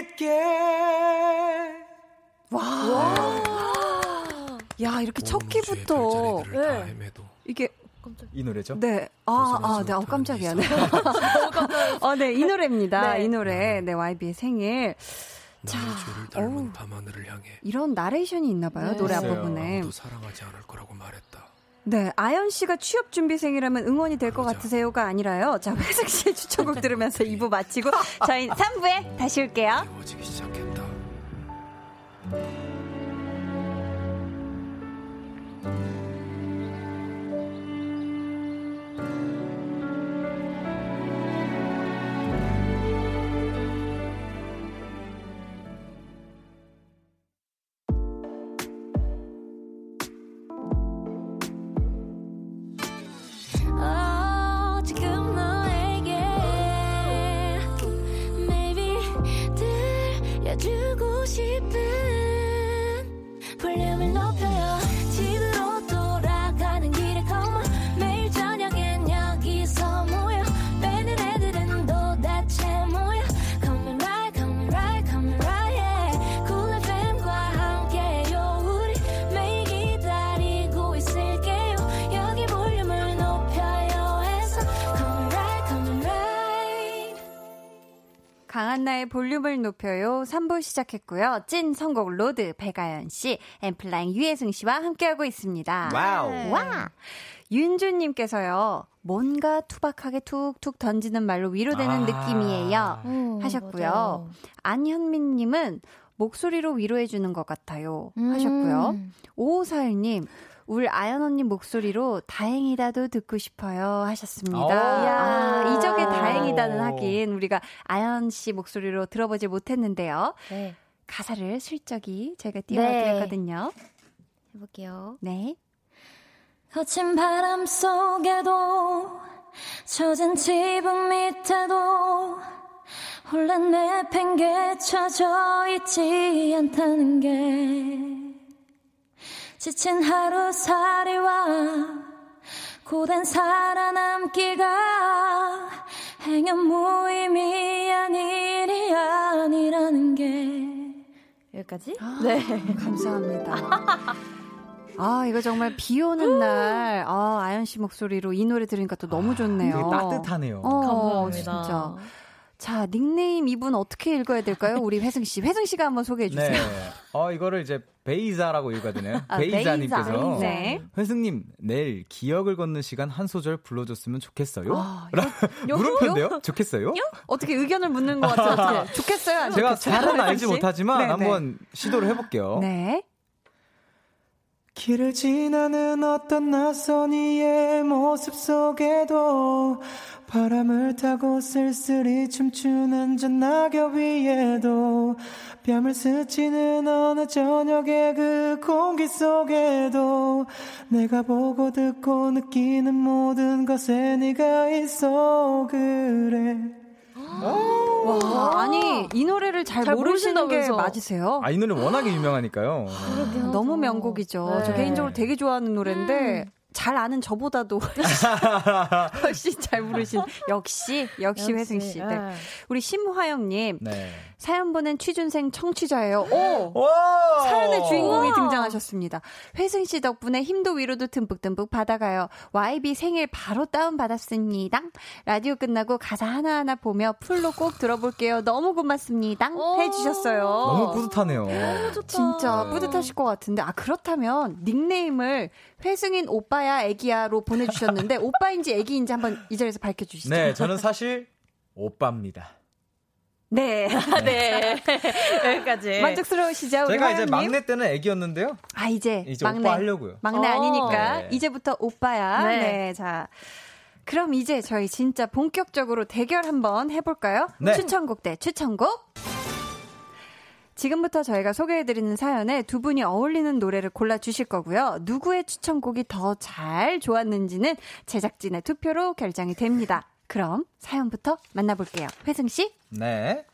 있게 야 이렇게 첫 키부터 네. 이게 이 노래죠? 네. 아, 아, 네. 어, 깜짝이야. 네. 어, 네. 이 노래입니다. 네. 이 노래. 네. YB의 생일. 자. 닮은 밤하늘을 향해 이런 나레이션이 있나 봐요. 네. 노래. 앞부분에. 아무도 사랑하지 않을 거라고 말했다. 네. 아연 씨가 취업 준비생이라면 응원이 될 것. 같으세요가 아니라요. 자, 회석 씨의 추천곡 들으면서 2부 마치고 저희 3부에 다시 올게요. 볼륨을 높여요. 3부 시작했고요. 찐 선곡 로드 배가연 씨, 엔플라잉 유회승 씨와 함께하고 있습니다. 와우. 와! 윤주님께서요, 뭔가 투박하게 툭툭 던지는 말로 위로되는 아. 느낌이에요. 어, 하셨고요. 맞아요. 안현민님은 목소리로 위로해주는 것 같아요. 음. 하셨고요. 5541님, 울 아연 언니 목소리로 다행이다도 듣고 싶어요. 하셨습니다. 오. 아, 이적의 오. 다행이다는 하긴 우리가 아연 씨 목소리로 들어보지 못했는데요. 네. 가사를 슬쩍이 제가 네. 띄워드렸거든요. 해볼게요. 네. 거친 바람 속에도 젖은 지붕 밑에도 혼란 내 팽개쳐져 있지 않다는 게 지친 하루살이와 고된 살아남기가 행여 무의미한 일이 아니라는 게 여기까지? 네. 감사합니다. 아, 이거 정말 비 오는 날, 아, 아연 씨 목소리로 이 노래 들으니까 또 너무 좋네요. 되게 따뜻하네요. 어, 감사합니다. 진짜. 자, 닉네임 이분 어떻게 읽어야 될까요? 우리 회승 씨. 회승 씨가 한번 소개해 주세요. 네. 어, 이거를 이제 베이자라고 되나요? 아, 베이자님께서. 베이자. 네. 회승님, 내일 기억을 걷는 시간 한 소절 불러줬으면 좋겠어요? 아, 물음표인데요? 좋겠어요? 어떻게 의견을 묻는 것 같아요. 좋겠어요? 안 제가? 잘은 알지? 못하지만 네, 네. 한번 시도를 해볼게요. 네. 길을 지나는 어떤 낯선 이의 모습 속에도 바람을 타고 쓸쓸히 춤추는 저 낙엽 위에도 뺨을 스치는 어느 저녁의 그 공기 속에도 내가 보고 듣고 느끼는 모든 것에 네가 있어 그래 와, 아니, 이 노래를 잘, 잘 모르시는 게. 맞으세요? 아, 이 노래 워낙에 유명하니까요. 네. 너무 명곡이죠. 저 네. 개인적으로 되게 좋아하는 노래인데, 잘 아는 저보다도 훨씬, 훨씬 잘 부르신 역시 역시 회승 씨. 네. 네. 우리 심화영님 네. 사연 보낸 취준생 청취자예요. 오 오! 사연의 주인공이. 등장하셨습니다. 회승 씨 덕분에 힘도 위로도 듬뿍듬뿍 받아가요. YB 생일 바로 다운 받았습니다. 라디오 끝나고 가사 하나 하나 보며 풀로 꼭 들어볼게요. 너무 고맙습니다. 오. 해주셨어요. 너무 뿌듯하네요. 진짜 네. 뿌듯하실 것 같은데 아 그렇다면 닉네임을 회승인 오빠야 애기야로 보내주셨는데 오빠인지 애기인지 한번 이 자리에서 밝혀주시죠. 네, 저는 사실 오빠입니다. 네. 네. 여기까지. 만족스러우시죠, 제가 이제? 막내 때는 애기였는데요. 아 이제, 이제 막내 오빠 하려고요. 막내 어. 아니니까 네. 이제부터 오빠야. 네. 네. 자. 그럼 이제 저희 진짜 본격적으로 대결 한번 해볼까요? 네. 추천곡 대 추천곡. 지금부터 저희가 소개해드리는 사연에 두 분이 어울리는 노래를 골라주실 거고요. 누구의 추천곡이 더 잘 좋았는지는 제작진의 투표로 결정이 됩니다. 그럼 사연부터 만나볼게요. 회승씨? 네.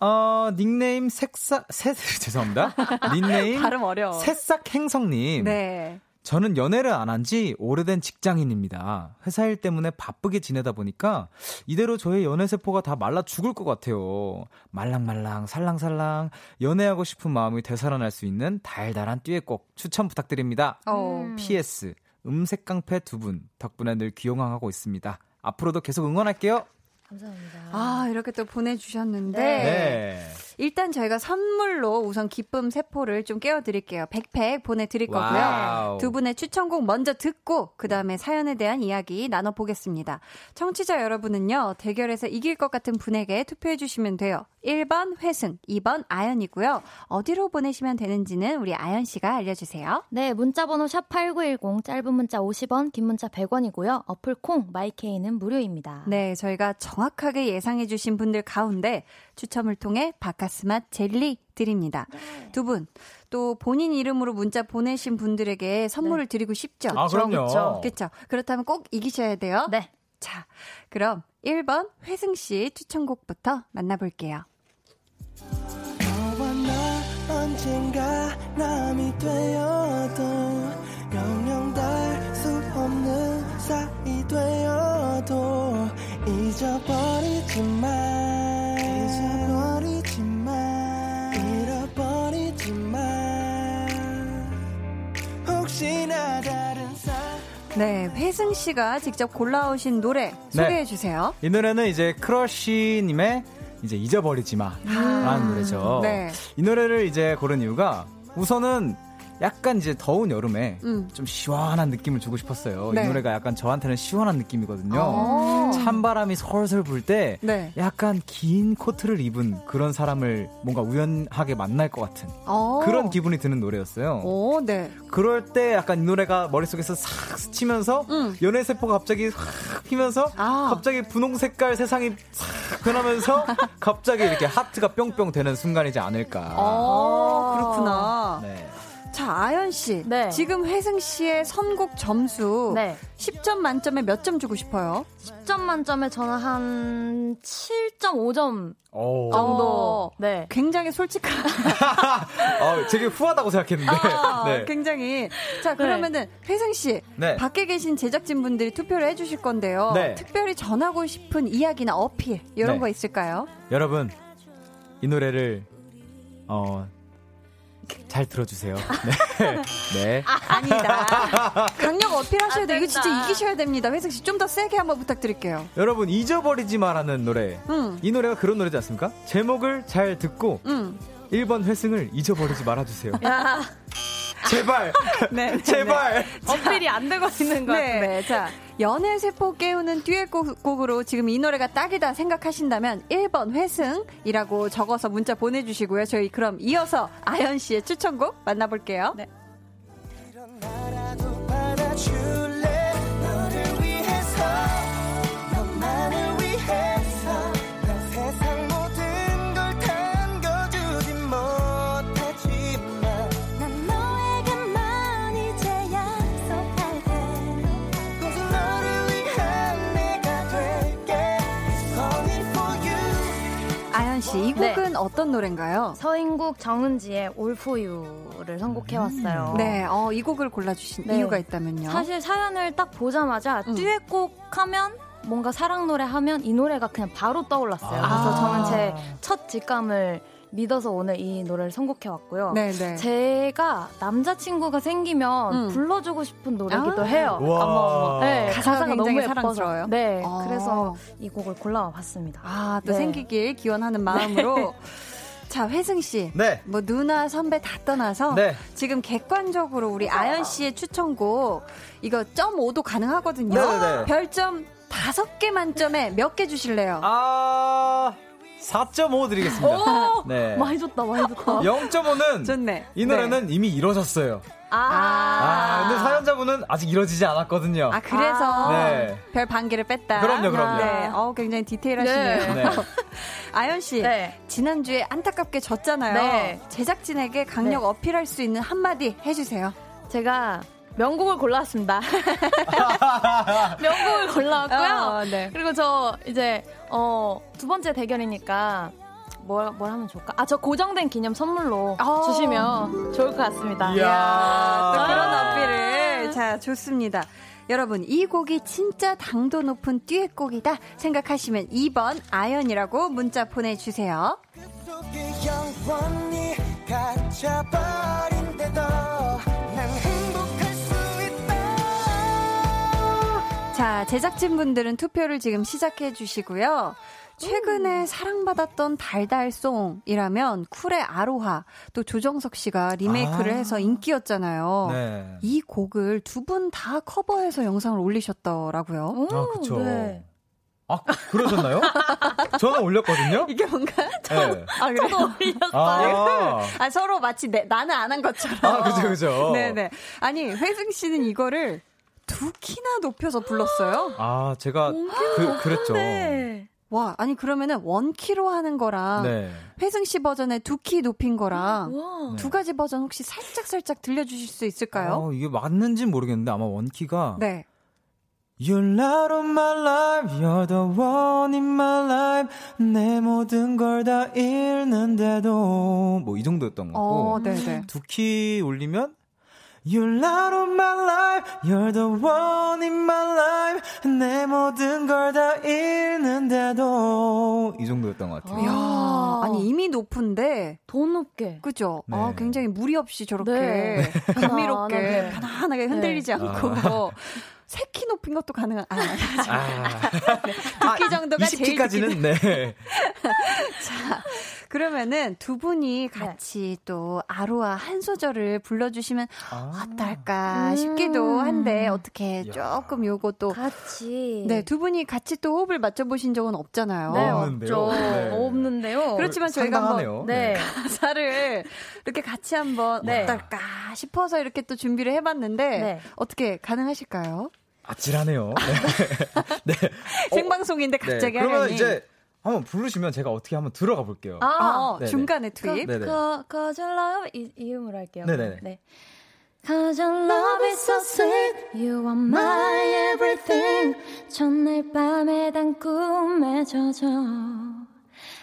어, 닉네임 색사, 새, 죄송합니다. 닉네임 발음 어려워. 새싹 행성님. 네. 저는 연애를 안 한 지 오래된 직장인입니다. 회사 일 때문에 바쁘게 지내다 보니까 이대로 저의 연애 세포가 다 말라 죽을 것 같아요. 말랑말랑 살랑살랑 연애하고 싶은 마음이 되살아날 수 있는 달달한 듀엣 곡 추천 부탁드립니다. 어. PS 음색 깡패 두 분 덕분에 늘 귀용하고 있습니다. 앞으로도 계속 응원할게요. 감사합니다. 아, 이렇게 또 보내주셨는데. 네. 일단 저희가 선물로 우선 기쁨 세포를 좀 깨워드릴게요. 백팩 보내드릴 거고요. 와우. 두 분의 추천곡 먼저 듣고 그 다음에 사연에 대한 이야기 나눠보겠습니다. 청취자 여러분은요. 대결에서 이길 것 같은 분에게 투표해주시면 돼요. 1번 회승, 2번 아연이고요. 어디로 보내시면 되는지는 우리 아연 씨가 알려주세요. 네, 문자번호 샵8910, 짧은 문자 50원, 긴 문자 100원이고요. 어플 콩, 마이 K는 무료입니다. 네, 저희가 정확하게 예상해 주신 분들 가운데 추첨을 통해 바카스맛 젤리 드립니다. 두 분, 또 본인 이름으로 문자 보내신 분들에게 선물을 드리고 싶죠? 아, 그럼요. 그렇죠. 그렇다면 꼭 이기셔야 돼요. 네. 자, 그럼 1번 회승 씨 추천곡부터 만나볼게요. 언젠가 남이 되어도 영영 달수 없는 사이 되어도 잊어버리지 마 잊어버리지 마 잃어버리지 마 혹시나 다른 사람 네, 회승 씨가 직접 골라오신 노래 네. 소개해 주세요. 이 노래는 이제 크러쉬님의 이제 잊어버리지 마라는 노래죠. 네. 이 노래를 이제 고른 이유가 우선은 약간 이제 더운 여름에 음. 좀 시원한 느낌을 주고 싶었어요. 네. 이 노래가 약간 저한테는 시원한 느낌이거든요. 어. 찬바람이 솔솔 불때 네. 약간 긴 코트를 입은 그런 사람을 뭔가 우연하게 만날 것 같은 어. 그런 기분이 드는 노래였어요. 오, 네. 그럴 때 약간 이 노래가 머릿속에서 싹 스치면서 음. 연애 세포가 갑자기 확 피면서 아. 갑자기 분홍 색깔 세상이 싹 변하면서 갑자기 이렇게 하트가 뿅뿅 되는 순간이지 않을까. 어, 그렇구나. 네. 자, 아연 씨. 네. 지금 회승 씨의 선곡 점수 네. 10점 만점에 몇 점 주고 싶어요? 10점 만점에 저는 한 7.5점 오. 정도. 어. 네. 굉장히 솔직한. 어, 되게 후하다고 생각했는데. 아, 네. 굉장히. 자, 그러면은 회승 씨. 네. 밖에 계신 제작진분들이 투표를 해 주실 건데요. 네. 특별히 전하고 싶은 이야기나 어필, 이런 네. 거 있을까요? 여러분, 이 노래를, 어, 잘 들어주세요. 네. 네. 아 니다. 강력 어필하셔야 안 돼요. 이거. 진짜 이기셔야 됩니다. 회승 씨, 좀 더 세게 한번 부탁드릴게요. 여러분, 잊어버리지 마라는 노래. 응, 이 노래가 그런 노래지 않습니까? 제목을 잘 듣고 응. 1번 회승을 잊어버리지 말아주세요. 야, 제발! 네. 제발! 어필이 안 되고 있는 것 네. 같은데. 자, 연애 세포 깨우는 듀엣곡으로 지금 이 노래가 딱이다 생각하신다면 1번 회승이라고 적어서 문자 보내주시고요. 저희 그럼 이어서 아연 씨의 추천곡 만나볼게요. 네. 아연 씨, 이 네. 곡은 어떤 노래인가요? 서인국 정은지의 All For You를 선곡해왔어요. 네, 어, 이 곡을 골라주신 네. 이유가 있다면요. 사실 사연을 딱 보자마자 음. 듀엣곡 하면 뭔가 사랑 노래 하면 이 노래가 그냥 바로 떠올랐어요. 아. 그래서 저는 제 첫 직감을 믿어서 오늘 이 노래를 선곡해 왔고요. 네네. 제가 남자친구가 생기면 음. 불러주고 싶은 노래기도 아. 해요. 우와. 어머, 어머. 네, 가사가 가사가 굉장히 너무 예뻐서. 사랑스러워요? 네, 아. 그래서 이 곡을 골라와 봤습니다. 아, 또 네. 생기길 기원하는 마음으로. 자, 회승 씨. 네. 뭐 누나 선배 다 떠나서 네. 지금 객관적으로 우리 아연 씨의 추천곡 이거 점 5도 가능하거든요. 네네네. 별점 5개 만점에 몇 개 주실래요? 아, 4.5 드리겠습니다. 오! 네. 많이 줬다, 많이 줬다. 0.5는 좋네. 이 노래는 이미 이뤄졌어요. 아, 아, 근데 사연자분은 아직 이뤄지지 않았거든요. 아, 그래서 아. 네. 별 반 개를 뺐다. 그럼요, 그럼요. 네. 어, 굉장히 디테일하시네요. 네. 아연 씨. 네. 지난주에 안타깝게 졌잖아요. 네. 제작진에게 강력 네. 어필할 수 있는 한마디 해주세요. 제가 명곡을 골라왔습니다. 명곡을 골라왔고요. 어, 네. 그리고 저 이제 어, 두 번째 대결이니까 뭘, 뭘 하면 좋을까? 아, 저 고정된 기념 선물로 어. 주시면 좋을 것 같습니다. 이야. 또 그런 아. 어필을. 자, 좋습니다. 여러분, 이 곡이 진짜 당도 높은 듀엣곡이다 생각하시면 2번 아연이라고 문자 보내주세요. 속 자, 제작진분들은 투표를 지금 시작해 주시고요. 최근에 사랑받았던 달달송이라면 쿨의 아로하 또 조정석 씨가 리메이크를 아. 해서 인기였잖아요. 네. 이 곡을 두 분 다 커버해서 영상을 올리셨더라고요. 오, 아. 네. 아, 그러셨나요? 저는 올렸거든요? 이게 뭔가? 네. 아, 그래요? 아, 아, 서로 마치 내, 나는 안 한 것처럼. 아, 그죠, 그죠. 네네. 아니, 회승 씨는 이거를 두 키나 높여서 불렀어요. 아, 제가 그, 그랬죠. 네. 와, 아니, 그러면은 원키로 하는 거랑 네. 회승 씨 버전의 두 키 높인 거랑 와. 두 가지 버전 혹시 살짝 살짝 들려 주실 수 있을까요? 어, 이게 맞는지 모르겠는데 아마 원키가 네. You're not on my life, you're the one in my life. 내 모든 걸 다 잃는데도. 뭐 이 정도였던 거고. 어, 네네. 두키 올리면 You're not on my life, you're the one in my life. 내 모든 걸 다 잃는데도. 이 정도였던 것 같아요. 이야, 아니 이미 높은데 더 높게. 그죠? 네. 아, 굉장히 무리 없이 저렇게 네. 감미롭게 편안하게. 편안하게 흔들리지 네. 않고 세키 높인 것도 가능한 아, 아, 두키 정도가 제일 20키까지는 네. 그러면은 두 네. 분이 같이 또 아로아 한 소절을 불러주시면 아. 어떨까 음. 싶기도 한데 어떻게 야. 조금 요것도 같이. 네두 분이 같이 또 호흡을 맞춰보신 적은 없잖아요. 네, 없는데요. 없죠. 네. 없는데요. 그렇지만 저희가 한번 상당하네요. 네. 가사를 이렇게 같이 한번 네. 어떨까 싶어서 이렇게 또 준비를 해봤는데 네. 어떻게 가능하실까요? 아찔하네요. 네. 네. 생방송인데 갑자기 네. 그러면 하려니 이제 한번 부르시면 제가 어떻게 한번 들어가 볼게요. 아, 어, 네네. 중간에 투입 네네. 그, cause your love 이, 이음으로 할게요. 네네네. 네. Cause your love is so sweet, you are my everything. 첫날 밤에 단 꿈에 젖어.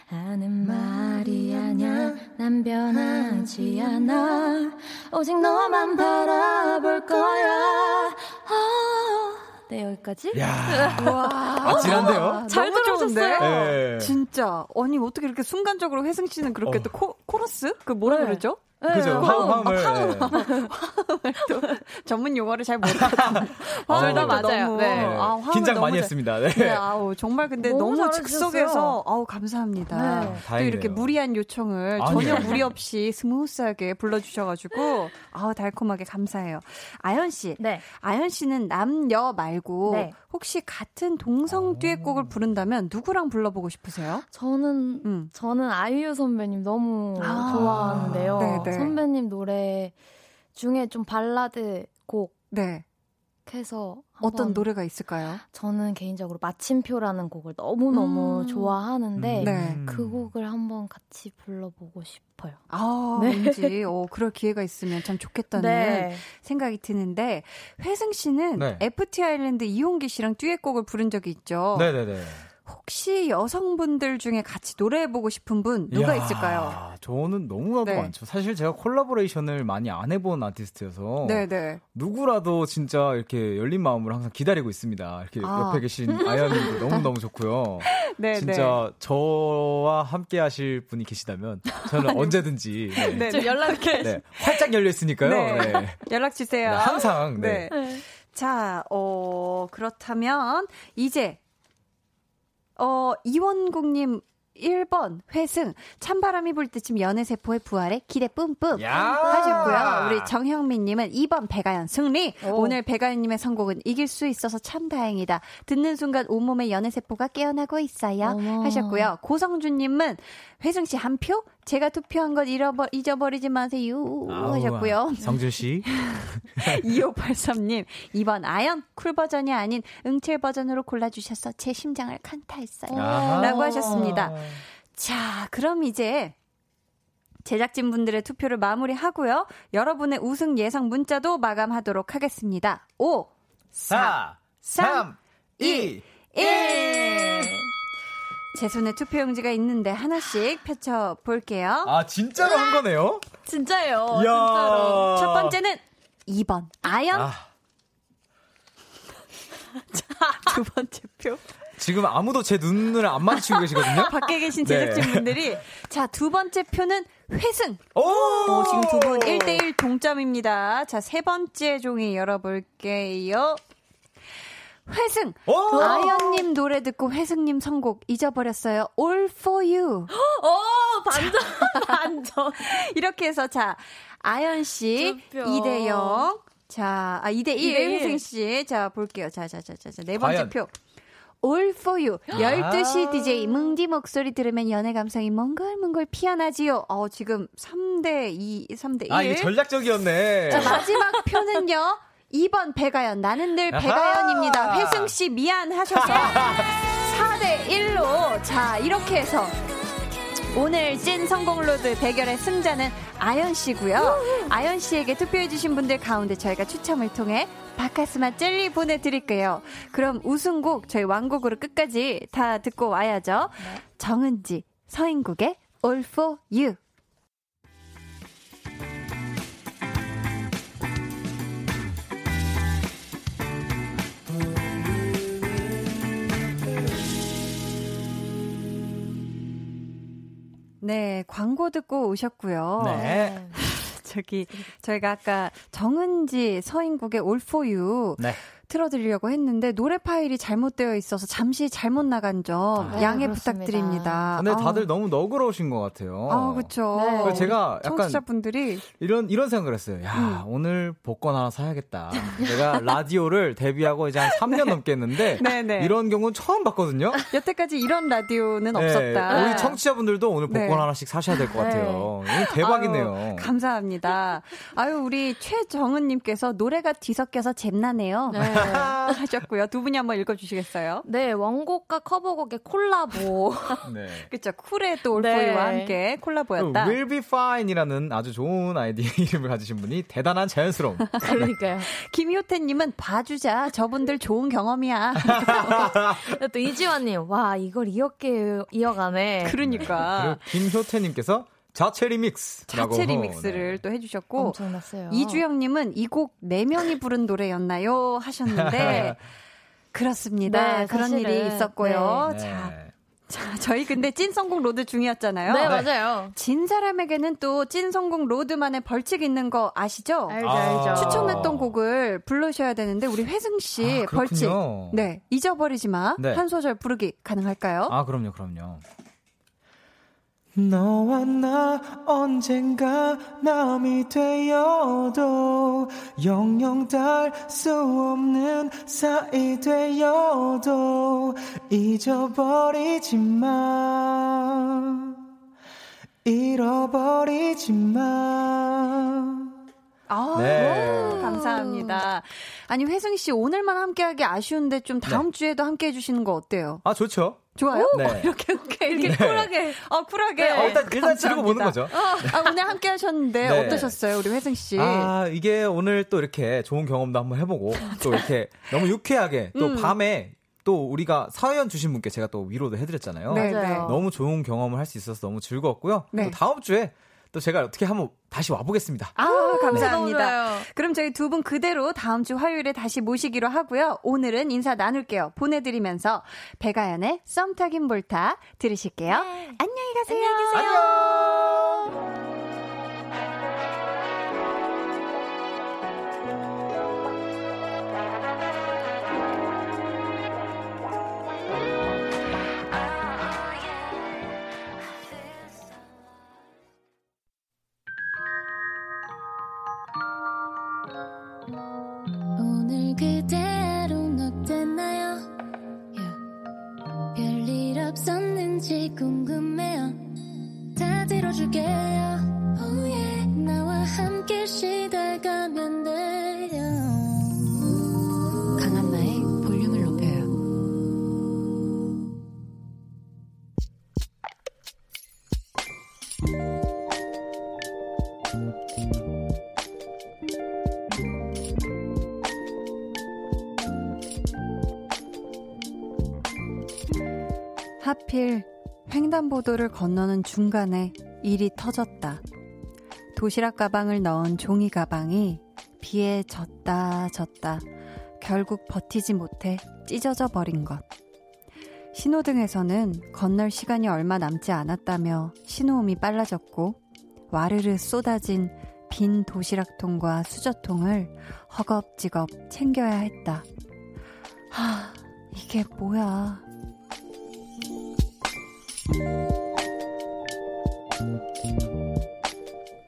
하는 말이 아냐, 난 변하지 않아. 오직 너만 바라볼 거야. 아. 네, 여기까지. 야와 아찔한데요? 잘 너무 좋은데? 들어오셨어요. 네. 진짜 아니 어떻게 이렇게 순간적으로 혜승 씨는 그렇게 어. 또 코, 코러스 그 뭐라 네. 그러죠? 그죠? 화음, 화음을. 네. 또 전문 용어를 잘 모르거든요. 아, 둘다 네. 맞아요. 네. 네. 아, 화음을 긴장 너무 많이 잘- 했습니다. 네. 네, 아우 정말 근데 너무 너무. 즉석에서 아우 감사합니다. 네. 또 다행이네요. 이렇게 무리한 요청을 아니에요. 전혀 무리 없이 스무스하게 불러주셔가지고 아우 달콤하게 감사해요. 아연 씨, 네. 아연 씨는 남녀 말고 네. 혹시 같은 동성 듀엣곡을 부른다면 누구랑 불러보고 싶으세요? 저는 음. 저는 아이유 선배님 너무 아, 좋아하는데요. 네 네. 선배님 노래 중에 좀 발라드 곡 네. 해서 어떤 노래가 있을까요? 저는 개인적으로 마침표라는 곡을 너무 너무 음. 좋아하는데 네. 그 곡을 한번 같이 불러보고 싶어요. 아, 네. 왠지 어, 그럴 기회가 있으면 참 좋겠다는 생각이 드는데 회승 씨는 네. FT 아일랜드 이용기 씨랑 듀엣곡을 부른 적이 있죠. 네네네. 혹시 여성분들 중에 같이 노래해보고 싶은 분 누가 이야, 있을까요? 저는 너무나도 네. 많죠. 사실 제가 콜라보레이션을 많이 안 해본 아티스트여서 네네. 누구라도 진짜 이렇게 열린 마음으로 항상 기다리고 있습니다. 이렇게 아. 옆에 계신 아연님도 너무너무 좋고요. 네, 진짜 저와 함께 하실 분이 계시다면 저는 언제든지 네. 네. 좀 연락해. 네, 활짝 열려 있으니까요. 네. 네. 네, 연락 주세요. 항상 네. 네. 자, 어, 그렇다면, 이제, 어, 이원국님 1번, 회승, 찬바람이 불 때쯤 연애세포의 부활에 기대 뿜뿜. 야! 하셨고요. 우리 정형민님은 2번 배가연 승리. 오. 오늘 배가연님의 선곡은 이길 수 있어서 참 다행이다. 듣는 순간 온몸에 연애세포가 깨어나고 있어요. 어머. 하셨고요. 고성준님은 회승 씨 한 표? 제가 투표한 것 잃어버, 잊어버리지 마세요. 아우, 하셨고요. 성준 씨. 2583님, 2번 아연, 쿨 버전이 아닌 응칠 버전으로 골라주셔서 제 심장을 강타했어요. 아하. 라고 하셨습니다. 자, 그럼 이제 제작진분들의 투표를 마무리하고요. 여러분의 우승 예상 문자도 마감하도록 하겠습니다. 5, 4, 4, 3, 2, 2, 1. 제 손에 투표용지가 있는데 하나씩 펼쳐 볼게요. 아, 진짜로 한 거네요? 진짜예요. 이야. 진짜로. 첫 번째는 2번 아연, 아, 두 번째 표. 지금 아무도 제 눈을 안 마주치고 계시거든요? 밖에 계신 네. 제작진분들이 자, 두 번째 표는 회승. 오! 어, 지금 두 분 1대1 동점입니다. 자, 세 번째 종이 열어볼게요. 회승. 오! 아연님 노래 듣고 회승님 선곡 잊어버렸어요. All for you. 어, 반전, 반전. 이렇게 해서 자, 아연 씨두 표. 2대 0. 자, 아 2대 1 2대 1. 회승 씨. 자, 볼게요. 자, 자, 자, 자, 자. 네 번째 과연? 표. All for you. 아. 12시 DJ 뭉디 목소리 들으면 연애 감성이 몽글몽글 피어나지요. 어, 지금 3대 2, 3대 1. 아, 이게 전략적이었네. 자, 마지막 표는요. 2번 배가연. 나는 늘 아하. 배가연입니다. 회승 씨 미안하셔서 4대 1로 자, 이렇게 해서 오늘 찐 선곡 road 대결의 승자는 아연 씨고요. 아연 씨에게 투표해 주신 분들 가운데 저희가 추첨을 통해 바카스마 젤리 보내드릴게요. 그럼 우승곡 저희 완곡으로 끝까지 다 듣고 와야죠. 정은지, 서인국의 All for You. 네, 광고 듣고 오셨고요. 네. 저기 저희가 아까 정은지 서인국의 All for You 네. 틀어드리려고 했는데 노래 파일이 잘못되어 있어서 잠시 잘못 나간 점 아, 양해 그렇습니다. 부탁드립니다. 근데 다들 아우, 너무 너그러우신 것 같아요. 아, 그렇죠. 네. 제가 약간 청취자분들이 이런 이런 생각을 했어요. 야 음. 오늘 복권 하나 사야겠다. 내가 라디오를 데뷔하고 이제 한 3년 넘게 했는데 네네. 이런 경우는 처음 봤거든요. 여태까지 이런 라디오는 네, 없었다. 우리 청취자분들도 오늘 복권 네. 하나씩 사셔야 될것 네. 같아요. 대박이네요. 아유, 감사합니다. 아유 우리 최정은 님께서 노래가 뒤섞여서 잼나네요. 네. 하셨고요. 두 분이 한번 읽어주시겠어요? 네, 원곡과 커버곡의 콜라보. 네. 그쵸 쿨의 또 네. 올포이와 함께 콜라보였다. Will be fine이라는 아주 좋은 아이디 이름을 가지신 분이 대단한 자연스러움. 그러니까요. 김효태님은 봐주자. 저분들 좋은 경험이야. 또 이지환님, 와, 이걸 이렇게 이어가네. 그러니까 그리고 김효태님께서 자체 리믹스라고 자체 리믹스를 네. 또 해주셨고 엄청났어요. 이주영님은 이 곡 네 명이 부른 노래였나요? 하셨는데 그렇습니다. 네, 그런 사실은. 일이 있었고요. 네. 자, 자, 저희 근데 찐 선곡 road 중이었잖아요. 네, 맞아요. 진 사람에게는 또 찐 선곡 road만의 벌칙 있는 거 아시죠? 알죠, 아. 알죠. 추천했던 곡을 불러셔야 되는데 우리 회승 씨 아, 벌칙. 네 잊어버리지 마한 네. 소절 부르기 가능할까요? 아, 그럼요, 그럼요. 너와 나 언젠가 남이 되어도 영영 달수 없는 사이 되어도 잊어버리지 마 잃어버리지 마 아, 네. 감사합니다. 아니 회승 씨 오늘만 함께하기 아쉬운데 좀 다음 주에도 함께해 주시는 거 어때요? 아, 좋죠. 좋아요? 네. 이렇게 이렇게 이렇게 네. 쿨하게 어 쿨하게 어, 어, 일단, 일단 지르고 보는 거죠. 아, 오늘 함께 하셨는데 네. 어떠셨어요, 우리 회승 씨? 아, 이게 오늘 또 이렇게 좋은 경험도 한번 해보고, 또 이렇게 너무 유쾌하게, 또 음. 밤에 또 우리가 사연 주신 분께 제가 또 위로도 해드렸잖아요. 네. 네. 너무 좋은 경험을 할 수 있어서 너무 즐거웠고요. 네. 또 다음 주에 또 제가 어떻게 한번 다시 와보겠습니다. 아, 너무 감사합니다. 좋아요. 그럼 저희 두 분 그대로 다음 주 화요일에 다시 모시기로 하고요. 오늘은 인사 나눌게요. 보내드리면서 배가연의 썸 타긴 볼타 들으실게요. 안녕히 가세요. 안녕! 오늘 하필 횡단보도를 건너는 중간에 일이 터졌다. 도시락 가방을 넣은 종이 가방이 비에 젖다 젖다 결국 버티지 못해 찢어져 버린 것. 신호등에서는 건널 시간이 얼마 남지 않았다며 신호음이 빨라졌고 와르르 쏟아진 빈 도시락통과 수저통을 허겁지겁 챙겨야 했다. 하, 이게 뭐야.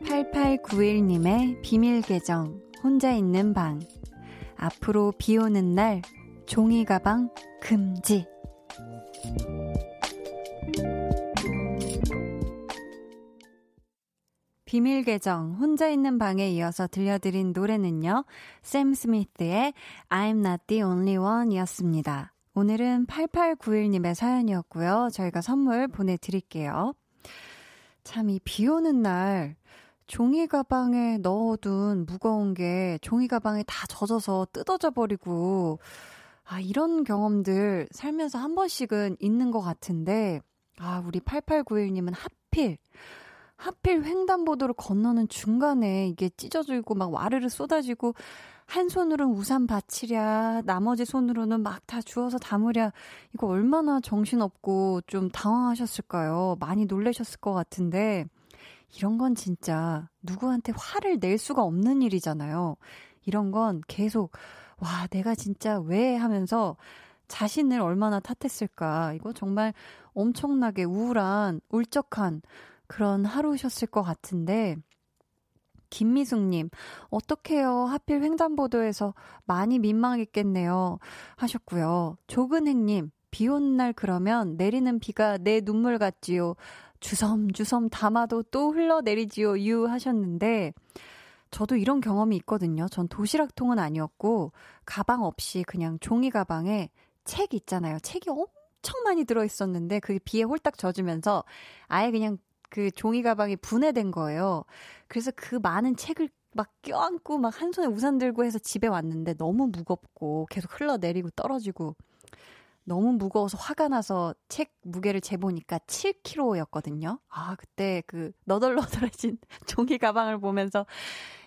8891님의 비밀 계정, 혼자 있는 방. 앞으로 비 오는 날, 종이 가방 금지. 비밀 계정, 혼자 있는 방에 이어서 들려드린 노래는요, 샘 스미스의 I'm not the only one 이었습니다. 오늘은 8891님의 사연이었고요. 저희가 선물 보내드릴게요. 참, 이 비 오는 날, 종이 가방에 넣어둔 무거운 게 종이 가방에 다 젖어서 뜯어져 버리고, 아, 이런 경험들 살면서 한 번씩은 있는 것 같은데, 아, 우리 8891님은 하필, 하필 횡단보도를 건너는 중간에 이게 찢어지고 막 와르르 쏟아지고, 한 손으로는 우산 받치랴, 나머지 손으로는 막 다 주워서 담으랴, 이거 얼마나 정신없고 좀 당황하셨을까요? 많이 놀라셨을 것 같은데, 이런 건 진짜 누구한테 화를 낼 수가 없는 일이잖아요. 이런 건 계속, 와, 내가 진짜 왜 하면서 자신을 얼마나 탓했을까. 이거 정말 엄청나게 우울한, 울적한 그런 하루셨을 것 같은데, 김미숙님, 어떡해요. 하필 횡단보도에서 많이 민망했겠네요. 하셨고요. 조근행님, 비 오는 날 그러면 내리는 비가 내 눈물 같지요. 주섬주섬 담아도 또 흘러내리지요. 유 하셨는데, 저도 이런 경험이 있거든요. 전 도시락통은 아니었고, 가방 없이 그냥 종이 가방에 책 있잖아요. 책이 엄청 많이 들어있었는데, 그게 비에 홀딱 젖으면서 아예 그냥 그 종이 가방이 분해된 거예요. 그래서 그 많은 책을 막 껴안고 막 한 손에 우산 들고 해서 집에 왔는데 너무 무겁고 계속 흘러내리고 떨어지고 너무 무거워서 화가 나서 책 무게를 재보니까 7kg였거든요. 아, 그때 그 너덜너덜해진 종이 가방을 보면서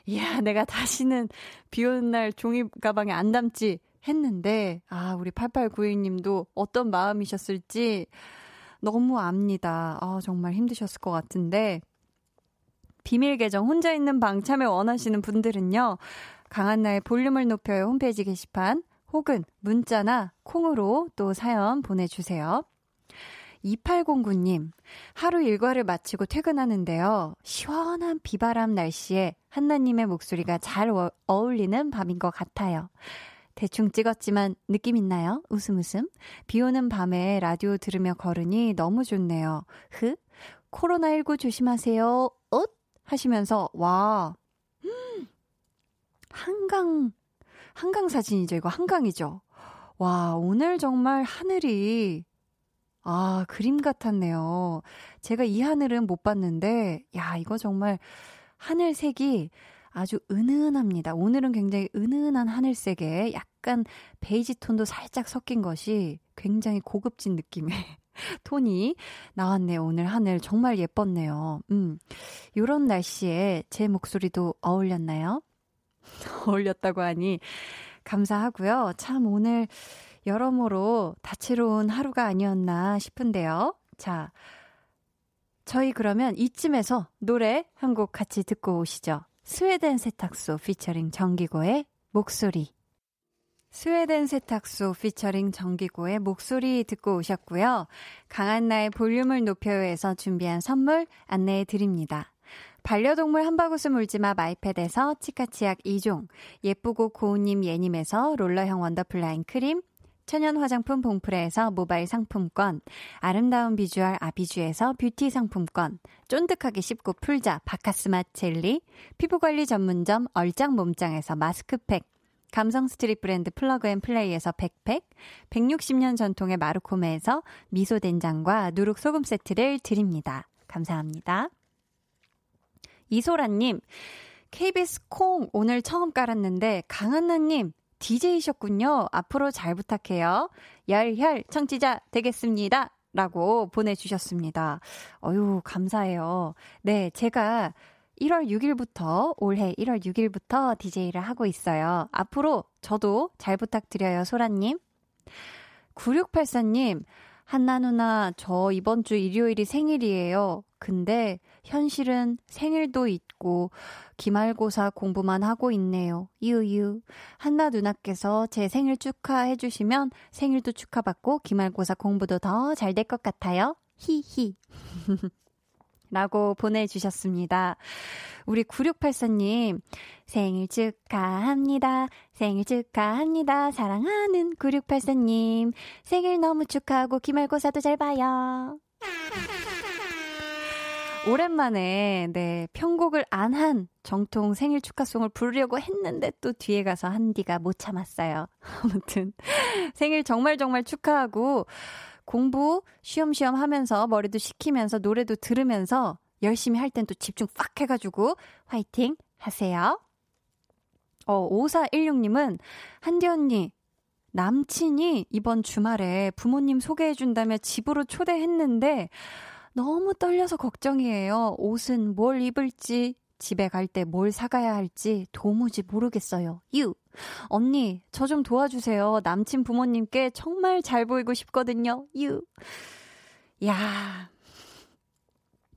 이야, 내가 다시는 비 오는 날 종이 가방에 안 담지 했는데 아, 우리 8892님도 어떤 마음이셨을지 너무 압니다. 아, 정말 힘드셨을 것 같은데. 비밀 계정 혼자 있는 방 참여 원하시는 분들은요. 강한나의 볼륨을 높여요 홈페이지 게시판 혹은 문자나 콩으로 또 사연 보내주세요. 2809님, 하루 일과를 마치고 퇴근하는데요. 시원한 비바람 날씨에 한나님의 목소리가 잘 어, 어울리는 밤인 것 같아요. 대충 찍었지만 느낌 있나요? 웃음 웃음. 비 오는 밤에 라디오 들으며 걸으니 너무 좋네요. 흐? 코로나19 조심하세요. 옷? 하시면서, 와. 음, 한강, 한강 사진이죠. 이거 한강이죠. 와, 오늘 정말 하늘이, 아, 그림 같았네요. 제가 이 하늘은 못 봤는데, 야, 이거 정말 하늘색이 아주 은은합니다. 오늘은 굉장히 은은한 하늘색에 약간 베이지 톤도 살짝 섞인 것이 굉장히 고급진 느낌의 톤이 나왔네요. 오늘 하늘 정말 예뻤네요. 음. 요런 날씨에 제 목소리도 어울렸나요? 어울렸다고 하니 감사하고요. 참 오늘 여러모로 다채로운 하루가 아니었나 싶은데요. 자, 저희 그러면 이쯤에서 노래 한 곡 같이 듣고 오시죠. 스웨덴 세탁소 피처링 정기고의 목소리. 스웨덴 세탁소 피처링 정기고의 목소리 듣고 오셨고요. 강한나의 볼륨을 높여요에서 준비한 선물 안내해 드립니다. 반려동물 한바구스 물지마 마이패드에서 치카치약 2종, 예쁘고 고운님 예님에서 롤러형 원더플라인 크림, 천연 화장품 봉프레에서 모바일 상품권, 아름다운 비주얼 아비주에서 뷰티 상품권, 쫀득하게 씹고 풀자 바카스마 젤리, 피부관리 전문점 얼짱 몸짱에서 마스크팩, 감성 street 브랜드 플러그 앤 플레이에서 백팩, 160년 전통의 마르코메에서 미소 된장과 누룩 소금 세트를 드립니다. 감사합니다. 이소라님, KBS 콩 오늘 처음 깔았는데 강한나님 DJ셨군요. 앞으로 잘 부탁해요. 열혈 청취자 되겠습니다. 라고 보내주셨습니다. 어유 감사해요. 네, 제가 1월 6일부터, 올해 1월 6일부터 DJ를 하고 있어요. 앞으로 저도 잘 부탁드려요, 소라님. 9684님, 한나 누나, 저 이번 주 일요일이 생일이에요. 근데 현실은 생일도 있고 기말고사 공부만 하고 있네요. 유유. 한나 누나께서 제 생일 축하해 주시면 생일도 축하받고 기말고사 공부도 더 잘 될 것 같아요. 히히. 라고 보내주셨습니다. 우리 9684님, 생일 축하합니다. 생일 축하합니다. 사랑하는 9684님, 생일 너무 축하하고 기말고사도 잘 봐요. 오랜만에, 네, 편곡을 안 한 정통 생일 축하송을 부르려고 했는데 또 뒤에 가서 한디가 못 참았어요. 아무튼, 생일 정말 정말 축하하고, 공부 쉬엄쉬엄 하면서 머리도 식히면서 노래도 들으면서 열심히 할 땐 또 집중 빡 해가지고 화이팅 하세요. 어, 5416님은 한디 언니, 남친이 이번 주말에 부모님 소개해준다며 집으로 초대했는데 너무 떨려서 걱정이에요. 옷은 뭘 입을지, 집에 갈 때 뭘 사가야 할지 도무지 모르겠어요. 유. 언니, 저 좀 도와주세요. 남친 부모님께 정말 잘 보이고 싶거든요. 유. 야.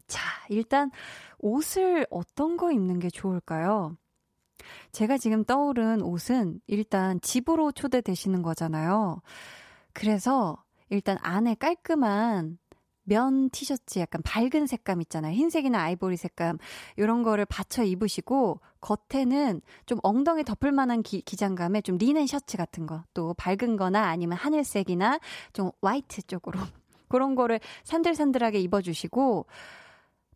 자, 일단 옷을 어떤 거 입는 게 좋을까요? 제가 지금 떠오른 옷은 일단 집으로 초대되시는 거잖아요. 그래서 일단 안에 깔끔한 면 티셔츠 약간 밝은 색감 있잖아요. 흰색이나 아이보리 색감. 이런 거를 받쳐 입으시고 겉에는 좀 엉덩이 덮을 만한 기, 기장감에 좀 리넨 셔츠 같은 거. 또 밝은 거나 아니면 하늘색이나 좀 화이트 쪽으로. 그런 거를 산들산들하게 입어주시고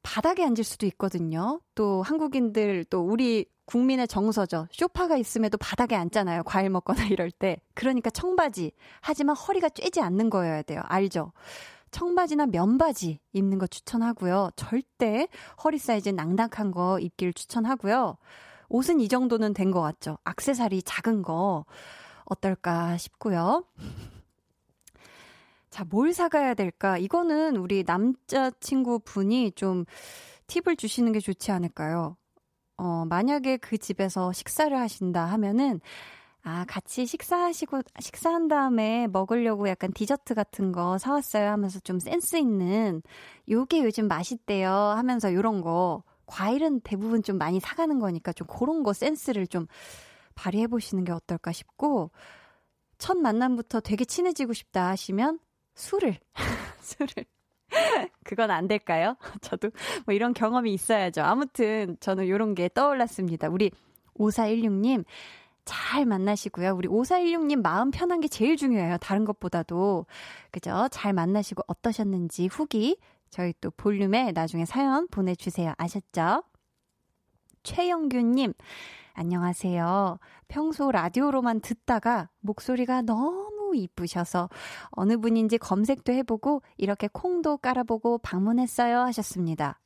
바닥에 앉을 수도 있거든요. 또 한국인들 또 우리 국민의 정서죠. 쇼파가 있음에도 바닥에 앉잖아요. 과일 먹거나 이럴 때. 그러니까 청바지. 하지만 허리가 쬐지 않는 거여야 돼요. 알죠? 청바지나 면바지 입는 거 추천하고요. 절대 허리 사이즈 낭낭한 거 입기를 추천하고요. 옷은 이 정도는 된 것 같죠. 악세사리 작은 거 어떨까 싶고요. 자, 뭘 사가야 될까? 이거는 우리 남자친구 분이 좀 팁을 주시는 게 좋지 않을까요? 어, 만약에 그 집에서 식사를 하신다 하면은 아, 같이 식사하시고, 식사한 다음에 먹으려고 약간 디저트 같은 거 사왔어요 하면서 좀 센스 있는, 요게 요즘 맛있대요 하면서 요런 거, 과일은 대부분 좀 많이 사가는 거니까 좀 그런 거 센스를 좀 발휘해 보시는 게 어떨까 싶고, 첫 만남부터 되게 친해지고 싶다 하시면 술을, 술을. 그건 안 될까요? 저도 뭐 이런 경험이 있어야죠. 아무튼 저는 요런 게 떠올랐습니다. 우리 5416님, 잘 만나시고요. 우리 5416님 마음 편한 게 제일 중요해요. 다른 것보다도. 그죠? 잘 만나시고 어떠셨는지 후기 저희 또 볼륨에 나중에 사연 보내주세요. 아셨죠? 최영규님, 안녕하세요. 평소 라디오로만 듣다가 목소리가 너무 이쁘셔서 어느 분인지 검색도 해보고 이렇게 콩도 깔아보고 방문했어요 하셨습니다.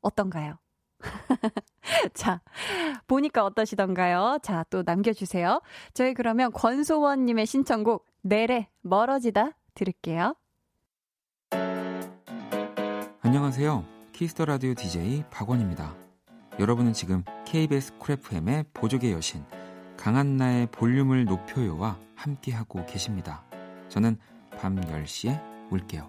어떤가요? 자, 보니까 어떠시던가요? 자, 또 남겨주세요. 저희 그러면 권소원님의 신청곡, 넬의, 멀어지다 들을게요. 안녕하세요. 키스 더 라디오 DJ 박원입니다. 여러분은 지금 KBS 쿨 FM의 보조개 여신 강한나의 볼륨을 높여요와 함께하고 계십니다. 저는 밤 10시에 올게요.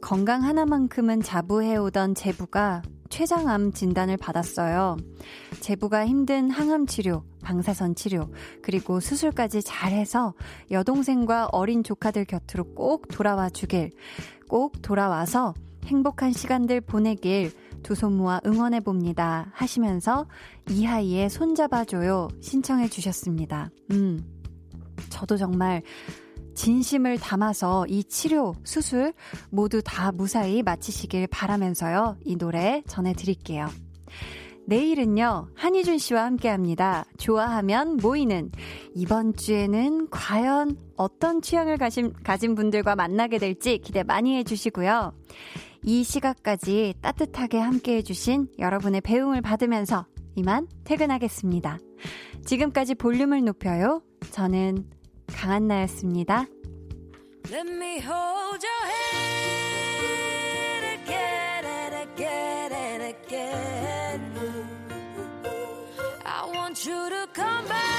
건강 하나만큼은 자부해오던 제부가 췌장암 진단을 받았어요. 제부가 힘든 항암 치료, 방사선 치료, 그리고 수술까지 잘해서 여동생과 어린 조카들 곁으로 꼭 돌아와 주길, 꼭 돌아와서 행복한 시간들 보내길 두 손 모아 응원해 봅니다. 하시면서 이하이의 손잡아줘요 신청해 주셨습니다. 음, 저도 정말 진심을 담아서 이 치료, 수술 모두 다 무사히 마치시길 바라면서요. 이 노래 전해드릴게요. 내일은요, 한희준 씨와 함께 합니다. 좋아하면 모이는. 이번 주에는 과연 어떤 취향을 가진, 가진 분들과 만나게 될지 기대 많이 해주시고요. 이 시각까지 따뜻하게 함께 해주신 여러분의 배움을 받으면서 이만 퇴근하겠습니다. 지금까지 볼륨을 높여요. 저는 강한나였습니다. Let me hold your hand again and again and again. I want you to come back.